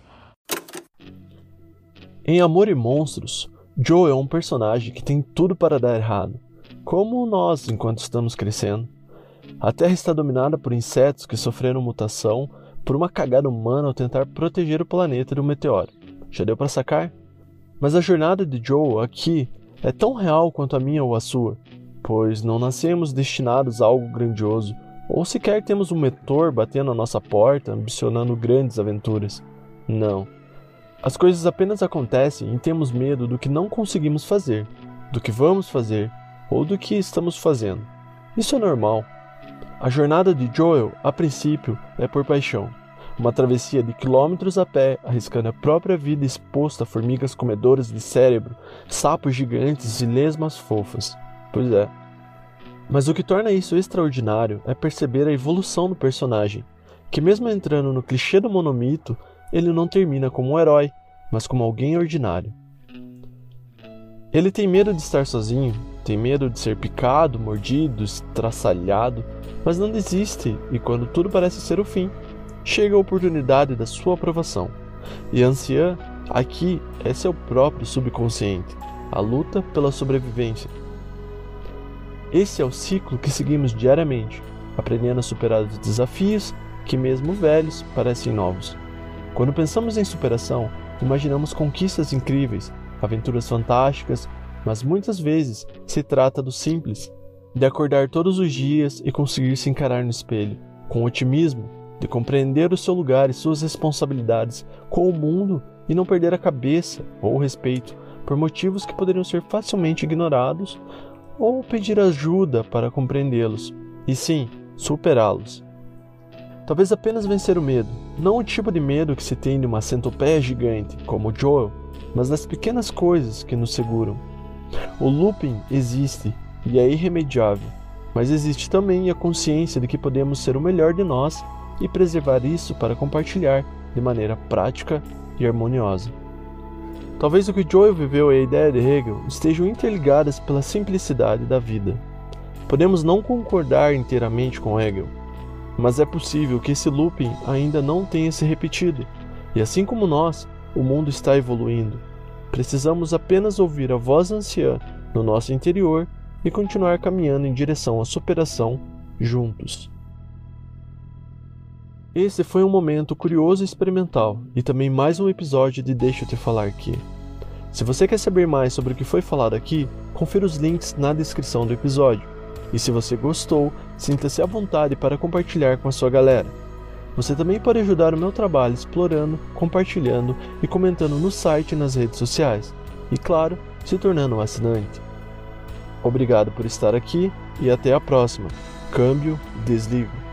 A: Em Amor e Monstros, Joe é um personagem que tem tudo para dar errado, como nós enquanto estamos crescendo. A Terra está dominada por insetos que sofreram mutação por uma cagada humana ao tentar proteger o planeta do meteoro. Já deu para sacar? Mas a jornada de Joe aqui é tão real quanto a minha ou a sua, pois não nascemos destinados a algo grandioso, ou sequer temos um mentor batendo a nossa porta ambicionando grandes aventuras. Não. As coisas apenas acontecem e temos medo do que não conseguimos fazer, do que vamos fazer ou do que estamos fazendo. Isso é normal. A jornada de Joel, a princípio, é por paixão. Uma travessia de quilômetros a pé, arriscando a própria vida exposta a formigas comedoras de cérebro, sapos gigantes e lesmas fofas. Pois é. Mas o que torna isso extraordinário é perceber a evolução do personagem, que mesmo entrando no clichê do monomito, ele não termina como um herói, mas como alguém ordinário. Ele tem medo de estar sozinho, tem medo de ser picado, mordido, estraçalhado, mas não desiste e quando tudo parece ser o fim, chega a oportunidade da sua aprovação. E anciã, aqui, é seu próprio subconsciente, a luta pela sobrevivência. Esse é o ciclo que seguimos diariamente, aprendendo a superar os desafios que, mesmo velhos, parecem novos. Quando pensamos em superação, imaginamos conquistas incríveis, aventuras fantásticas, mas muitas vezes se trata do simples, de acordar todos os dias e conseguir se encarar no espelho, com otimismo, de compreender o seu lugar e suas responsabilidades com o mundo e não perder a cabeça ou o respeito por motivos que poderiam ser facilmente ignorados ou pedir ajuda para compreendê-los e sim superá-los. Talvez apenas vencer o medo, não o tipo de medo que se tem de uma centopeia gigante, como Joel, mas das pequenas coisas que nos seguram. O looping existe e é irremediável, mas existe também a consciência de que podemos ser o melhor de nós e preservar isso para compartilhar de maneira prática e harmoniosa. Talvez o que Joel viveu e a ideia de Hegel estejam interligadas pela simplicidade da vida. Podemos não concordar inteiramente com Hegel, mas é possível que esse looping ainda não tenha se repetido, e assim como nós, o mundo está evoluindo. Precisamos apenas ouvir a voz anciã no nosso interior e continuar caminhando em direção à superação juntos. Esse foi um momento curioso e experimental, e também mais um episódio de Deixa eu te falar aqui. Se você quer saber mais sobre o que foi falado aqui, confira os links na descrição do episódio. E se você gostou, sinta-se à vontade para compartilhar com a sua galera. Você também pode ajudar o meu trabalho explorando, compartilhando e comentando no site e nas redes sociais. E claro, se tornando um assinante. Obrigado por estar aqui e até a próxima. Câmbio, desligo.